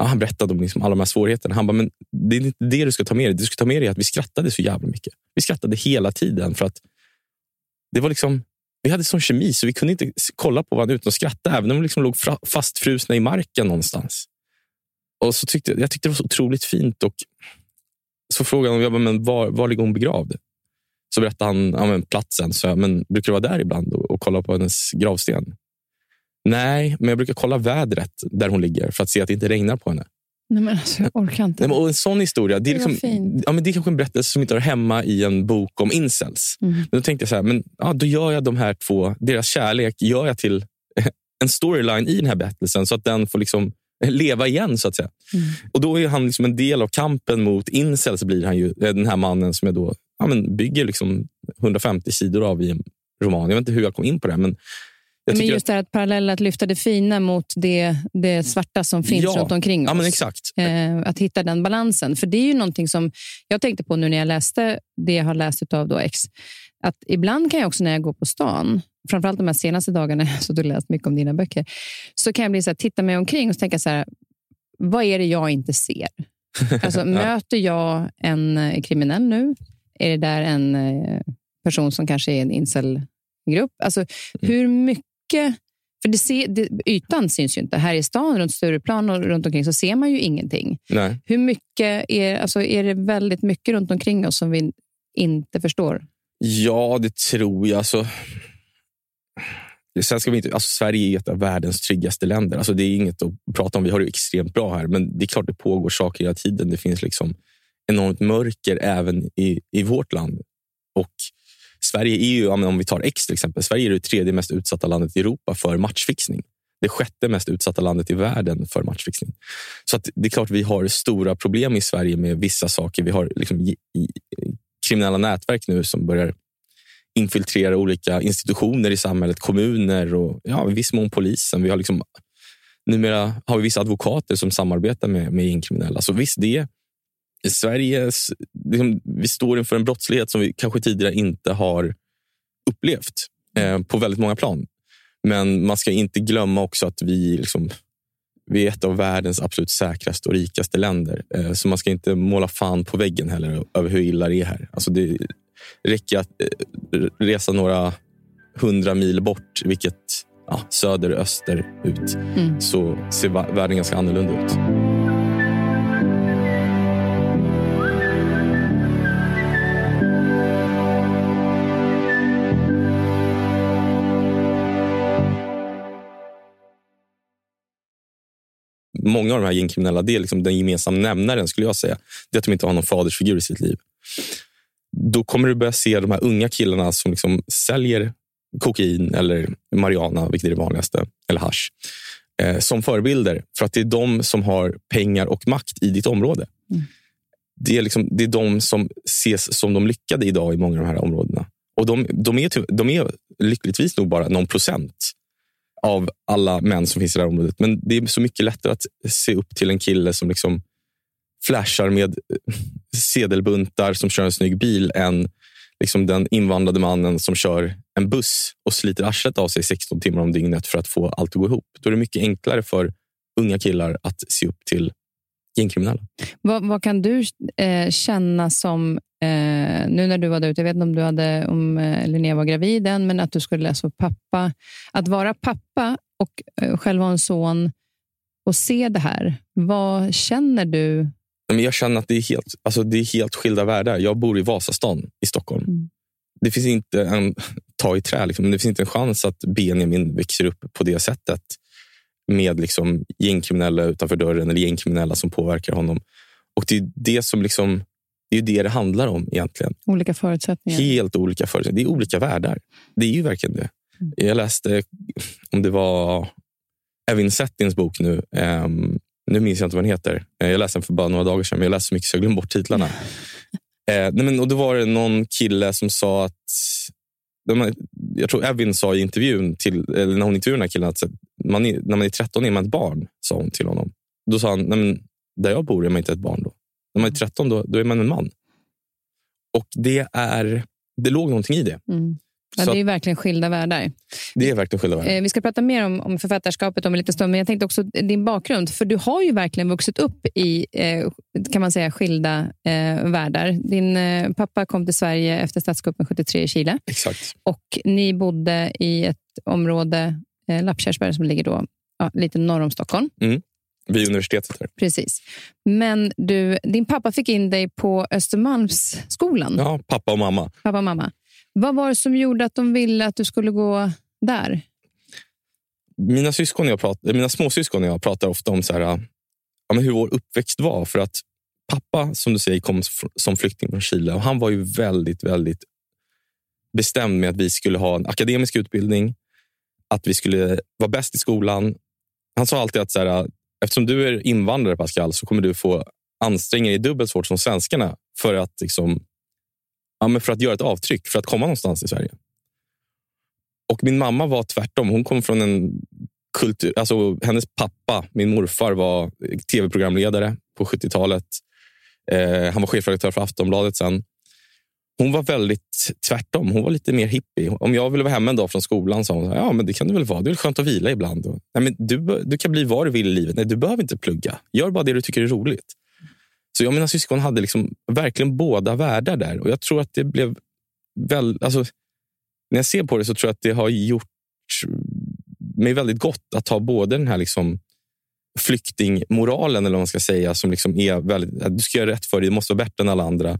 E: ja, han berättade om liksom alla de här svårigheterna. Han bara, men det är inte det du ska ta med dig. Det du ska ta med dig är att vi skrattade så jävla mycket. Vi skrattade hela tiden för att det var liksom... Vi hade sån kemi så vi kunde inte kolla på varandra utan att skratta, även om vi liksom låg fastfrusna i marken någonstans. Och så tyckte, jag tyckte det var så otroligt fint. Och så frågade han jag bara, men var, var ligger hon begravd. Så berättade han ja, men platsen. Så jag, men brukar du vara där ibland och, och kolla på hennes gravsten? Nej, men jag brukar kolla vädret där hon ligger för att se att det inte regnar på henne.
A: Nej, men alltså, jag orkar inte.
E: Nej, men, och en sån historia, det är,
A: Det
E: liksom, ja, men det är kanske en berättelse som inte hör hemma i en bok om incels.
A: Mm.
E: Men då tänkte jag så här, men, ja, då gör jag de här två, deras kärlek gör jag till *laughs* en storyline i den här berättelsen så att den får liksom leva igen. så att säga.
A: Mm.
E: Och Då är han liksom en del av kampen mot incels. blir han ju eh, Den här mannen som jag då ja, men bygger liksom 150 sidor av i en roman. Jag vet inte hur jag kom in på det. Men
A: Men just det här att parallella, att lyfta det fina mot det, det svarta som finns
E: Ja.
A: runt omkring oss.
E: Ja, men exakt.
A: Eh, att hitta den balansen. För det är ju någonting som jag tänkte på nu när jag läste det jag har läst av då X. Att ibland kan jag också när jag går på stan, framförallt de här senaste dagarna, *laughs* så du läst mycket om dina böcker, så kan jag bli så här, titta mig omkring och tänka så här, vad är det jag inte ser? *laughs* Alltså, Möter jag en eh, kriminell nu? Är det där en eh, person som kanske är en incelgrupp? Alltså, hur mycket... För det ser, det, ytan syns ju inte. Här i stan, runt Stureplan och runt omkring så ser man ju ingenting.
E: Nej.
A: Hur mycket är, alltså är det väldigt mycket runt omkring oss som vi inte förstår?
E: Ja, det tror jag. Alltså, Sen ska vi inte, alltså Sverige är ett av världens tryggaste länder. Alltså det är inget att prata om. Vi har det extremt bra här, men det är klart det pågår saker hela tiden. Det finns liksom enormt mörker även i, i vårt land. Och Sverige är ju, om vi tar X till exempel, Sverige är det tredje mest utsatta landet i Europa för matchfixning. Det sjätte mest utsatta landet i världen för matchfixning. Så att det är klart vi har stora problem i Sverige med vissa saker. Vi har liksom i, i, kriminella nätverk nu som börjar infiltrera olika institutioner i samhället, kommuner och ja, i viss mån polisen. Vi har liksom, numera har vi vissa advokater som samarbetar med, med gängkriminella. Så visst, det Sveriges, liksom, vi står inför en brottslighet som vi kanske tidigare inte har upplevt eh, på väldigt många plan. Men man ska inte glömma också att vi, liksom, vi är ett av världens absolut säkraste och rikaste länder. Eh, så man ska inte måla fan på väggen heller över hur illa det är här. Alltså det räcker att eh, resa några hundra mil bort, vilket ja, söder öster ut,
A: Mm.
E: så ser världen ganska annorlunda ut. Många av de här gängkriminella, det är liksom den gemensamma nämnaren skulle jag säga. Det är att de inte har någon fadersfigur i sitt liv. Då kommer du börja se de här unga killarna som liksom säljer kokain eller marijuana, vilket är det vanligaste, eller hash, eh, som förebilder. För att det är de som har pengar och makt i ditt område. Det, är liksom, det är de som ses som de lyckade idag i många av de här områdena. Och de, de, är, ty- de är lyckligtvis nog bara någon procent av alla män som finns i det här området. Men det är så mycket lättare att se upp till en kille som liksom flashar med eh, sedelbuntar som kör en snygg bil än liksom den invandrade mannen som kör en buss och sliter arslet av sig 16 timmar om dygnet för att få allt att gå ihop. Då är det mycket enklare för unga killar att se upp till gängkriminella.
A: Vad, vad kan du eh, känna som, eh, nu när du var där ute, jag vet inte om, du hade, om eh, Linnea var gravid än, men att du skulle läsa för pappa. Att vara pappa och eh, själv ha en son och se det här, vad känner du?
E: Men jag känner att det är, helt, alltså det är helt skilda världar. Jag bor i Vasastan i Stockholm.
A: Mm.
E: Det finns inte en ta i trä, liksom, det finns inte en chans att Benjamin växer upp på det sättet med liksom gängkriminella utanför dörren eller gängkriminella som påverkar honom. Och Det är det som liksom, det, är det det handlar om egentligen.
A: Olika förutsättningar.
E: Helt olika förutsättningar. Det är olika världar. Det är ju verkligen det. Jag läste, om det var Evin Settins bok nu. ehm, nu minns jag inte vad den heter. Eh, Jag läste den för bara några dagar sedan, men jag läste så mycket så jag glömde bort titlarna. *laughs* eh, nej men, och Då var det någon kille som sa att... de- Jag tror Evin sa i intervjun, till, eller när hon intervjuade den här killen, att man är, när man är 13 är man ett barn, sa hon till honom. Då sa han, nej men, där jag bor är man inte ett barn då. När man är 13 då, då är man en man. Och det är... Det låg någonting i det.
A: Mm. Ja, det är verkligen skilda världar.
E: Det är verkligen skilda världar.
A: Eh, vi ska prata mer om, om författarskapet om en liten stund, men jag tänkte också din bakgrund. För du har ju verkligen vuxit upp i eh, kan man säga, skilda eh, världar. Din eh, pappa kom till Sverige efter statskuppen 73 i Chile
E: Exakt.
A: och ni bodde i ett område, eh, Lappkärrsberg, som ligger då ja, lite norr om Stockholm.
E: Vid universitetet. Här.
A: Precis. Men du, din pappa fick in dig på Östermalmsskolan,
E: Ja, pappa och mamma.
A: pappa och mamma. Vad var det som gjorde att de ville att du skulle gå där?
E: Mina, syskon och jag pratar, mina småsyskon och jag pratar ofta om så här, ja, men hur vår uppväxt var. För att pappa, som du säger, kom som flykting från Chile. Och han var ju väldigt, väldigt bestämd med att vi skulle ha en akademisk utbildning. Att vi skulle vara bäst i skolan. Han sa alltid att så här, eftersom du är invandrare, Pascal, så kommer du få anstränga dig dubbelt så hårt som svenskarna för att, liksom, ja, men för att göra ett avtryck, för att komma någonstans i Sverige. Och min mamma var tvärtom. Hon kom från en kultur... Alltså, hennes pappa, min morfar, var tv-programledare på 70-talet. Eh, han var chefredaktör för Aftonbladet sen. Hon var väldigt tvärtom. Hon var lite mer hippie. Om jag ville vara hemma en dag från skolan sa hon så här, ja, men det kan du väl vara. Det är väl skönt att vila ibland. Och, Nej, men du, du kan bli vad du vill i livet. Nej, du behöver inte plugga. Gör bara det du tycker är roligt. Så jag och mina syskon hade liksom verkligen båda världar där. Och jag tror att det blev väl... Alltså, när jag ser på det så tror jag att det har gjort mig väldigt gott att ha både den här liksom flyktingmoralen, eller vad man ska säga, som liksom är väldigt, att du ska göra rätt för dig, du måste vara bättre än alla andra.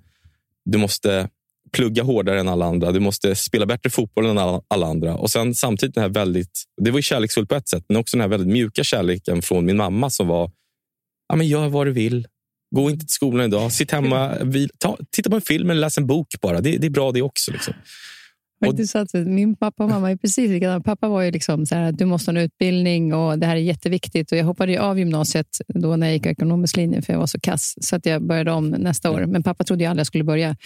E: Du måste plugga hårdare än alla andra. Du måste spela bättre fotboll än alla, andra. Och sen samtidigt den här väldigt, det var ju kärleksfullt på ett sätt, men också den här väldigt mjuka kärleken från min mamma som var, ja, men gör vad du vill. Gå inte till skolan idag. Sitt hemma, vi, ta, titta på en film eller läs en bok bara. Det, det är bra det också. Liksom.
A: Faktiskt min pappa och mamma är precis likadana. Pappa var ju liksom så här, du måste ha en utbildning och det här är jätteviktigt. Och jag hoppade ju av gymnasiet då när jag gick ekonomisk linje för jag var så kass. Så att jag började om nästa år. Men pappa trodde ju aldrig jag skulle börja.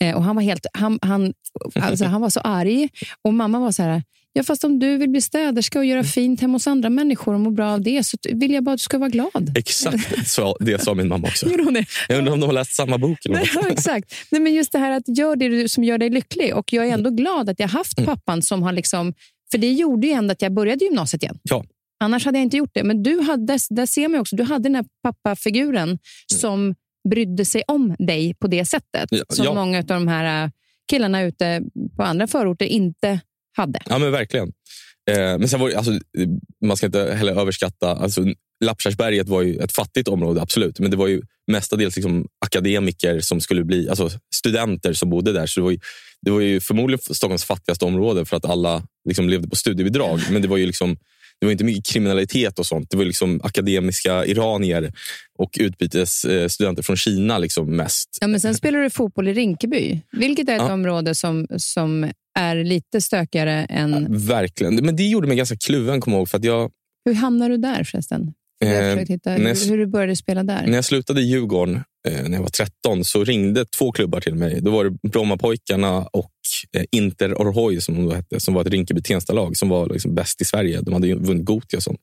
A: Eh, och han var helt, han, han, alltså, han var så arg. Och mamma var så här, ja fast om du vill bli städerska och göra fint hemma hos andra människor och må bra av det så vill jag bara att du ska vara glad.
E: Exakt så, det sa min mamma också. *laughs*
A: Gjorde hon det?
E: Jag undrar om de har läst samma bok.
A: Nej, ja, exakt. Nej, men just det här att gör det som gör dig lycklig. Och Jag är ändå glad att jag haft pappan som har... liksom... För det gjorde ju ändå att jag började gymnasiet igen.
E: Ja.
A: Annars hade jag inte gjort det. Men du hade, där ser man också, du hade den här pappafiguren som brydde sig om dig på det sättet.
E: Ja,
A: som
E: ja.
A: många av de här äh, killarna ute på andra förorter inte hade.
E: Ja, men verkligen. Eh, men sen var det, alltså, man ska inte heller överskatta... Alltså, Lappkärrsberget var ju ett fattigt område, absolut. Men det var ju mestadels liksom akademiker som skulle bli... Alltså studenter som bodde där. Så det var ju, det var ju förmodligen Stockholms fattigaste område för att alla liksom levde på studiebidrag. Men det var ju liksom... Det var inte mycket kriminalitet och sånt. Det var liksom akademiska iranier och utbytesstudenter från Kina liksom mest.
A: Ja, men sen spelar du fotboll i Rinkeby, vilket är ett
E: Ja.
A: område som, som är lite stökigare än...
E: Verkligen. Men det gjorde mig ganska kluven, kommer ihåg. För att jag,
A: Hur hamnar du där förresten? Jag
E: Eh,
A: hitta
E: jag-
A: hur, hur du började spela där.
E: När jag slutade i Djurgården eh, när jag var 13 så ringde två klubbar till mig. Då var det Brommapojkarna och eh, Inter Orhoi som de då hette, som var ett Rinkeby-Tensta-lag som var liksom bäst i Sverige. De hade ju vunnit Gothia och sånt.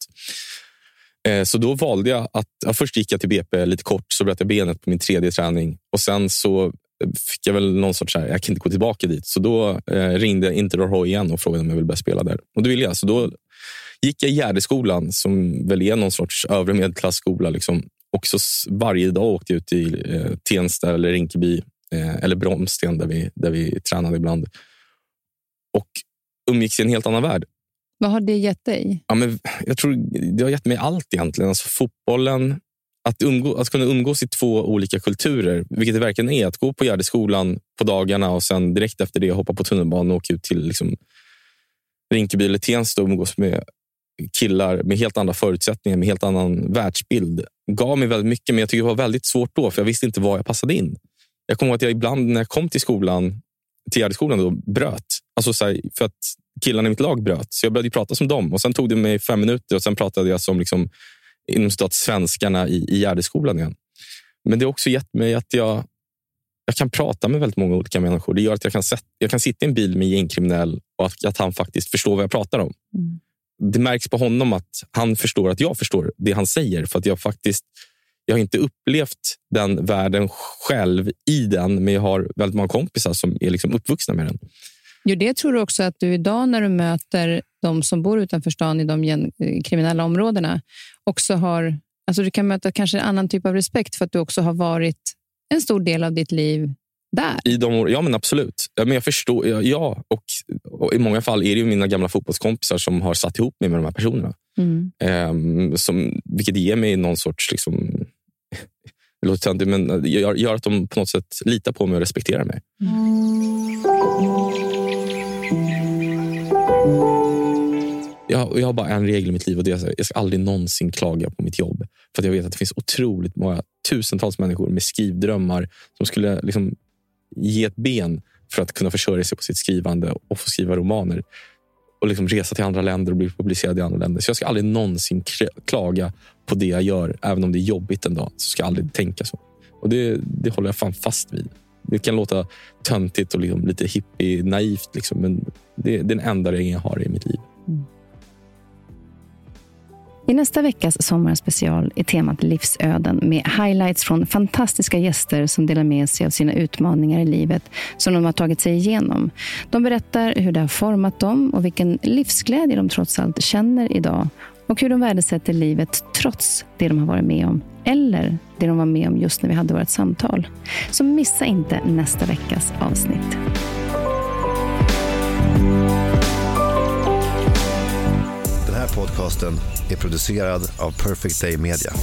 E: Eh, så då valde jag att... Ja, först gick jag till BP lite kort, så bröt jag benet på min tredje träning. Och Sen så fick jag väl någon sorts... Så här, jag kan inte gå tillbaka dit. Så då eh, ringde jag Inter Orhoi igen och frågade om jag ville börja spela där. Och det ville jag. Så då gick jag i Gärdeskolan som väl är någon sorts övre medelklassskola. Liksom. Och så varje dag åkte jag ut till eh, Tensta eller Rinkeby eh, eller Bromsten där vi, där vi tränade ibland. Och umgicks i en helt annan värld.
A: Vad har det gett dig?
E: Ja, men jag tror det har gett mig allt egentligen. Alltså fotbollen, att, umgå, att kunna umgås i två olika kulturer, vilket det verkligen är. Att gå på Gärdeskolan på dagarna och sen direkt efter det hoppa på tunnelbanan och åka ut till liksom, Rinkeby eller Tensta och umgås med killar med helt andra förutsättningar, med helt annan världsbild. gav mig väldigt mycket, men jag tycker det var väldigt svårt då, för jag visste inte var jag passade in. Jag kommer ihåg att jag ibland när jag kom till skolan, till Gärdeskolan, då, bröt. Alltså så här, för att killarna i mitt lag bröt. Så jag började prata som dem. Och Sen tog det mig fem minuter och sen pratade jag som liksom, inom citat, svenskarna i, i Gärdeskolan igen. Men det har också gett mig att jag, jag kan prata med väldigt många olika människor. Det gör att jag kan, sätt, jag kan sitta i en bil med en gängkriminell och att, att han faktiskt förstår vad jag pratar om.
A: Mm.
E: Det märks på honom att han förstår att jag förstår det han säger. För att jag faktiskt jag har inte upplevt den världen själv i den, men jag har väldigt många kompisar som är liksom uppvuxna med den.
A: Jo, det tror du också att du idag när du möter de som bor utanför stan i de gen- kriminella områdena också har... Alltså du kan möta kanske en annan typ av respekt för att du också har varit en stor del av ditt liv där.
E: I de, år- ja, men absolut. Ja, men jag förstår. Ja, ja och, och I många fall är det ju mina gamla fotbollskompisar som har satt ihop mig med de här personerna.
A: Mm.
E: Ehm, som, vilket ger mig någon sorts... Liksom, *laughs* det låter töntigt, men gör, gör att de på något sätt litar på mig och respekterar mig. Jag, jag har bara en regel i mitt liv och det är att jag ska aldrig någonsin klaga på mitt jobb. För att jag vet att det finns otroligt många, tusentals människor med skrivdrömmar som skulle liksom ge ett ben för att kunna försörja sig på sitt skrivande och få skriva romaner och liksom resa till andra länder och bli publicerad i andra länder. Så jag ska aldrig någonsin klaga på det jag gör, även om det är jobbigt en dag. Så ska jag aldrig tänka så. Och det, det håller jag fan fast vid. Det kan låta töntigt och liksom lite hippie-naivt, liksom, men det, det är den enda regeln jag har i mitt liv. Mm.
A: I nästa veckas sommarspecial är temat livsöden med highlights från fantastiska gäster som delar med sig av sina utmaningar i livet som de har tagit sig igenom. De berättar hur det har format dem och vilken livsglädje de trots allt känner idag och hur de värdesätter livet trots det de har varit med om eller det de var med om just när vi hade vårt samtal. Så missa inte nästa veckas avsnitt.
F: Den här podcasten är producerad av Perfect Day Media.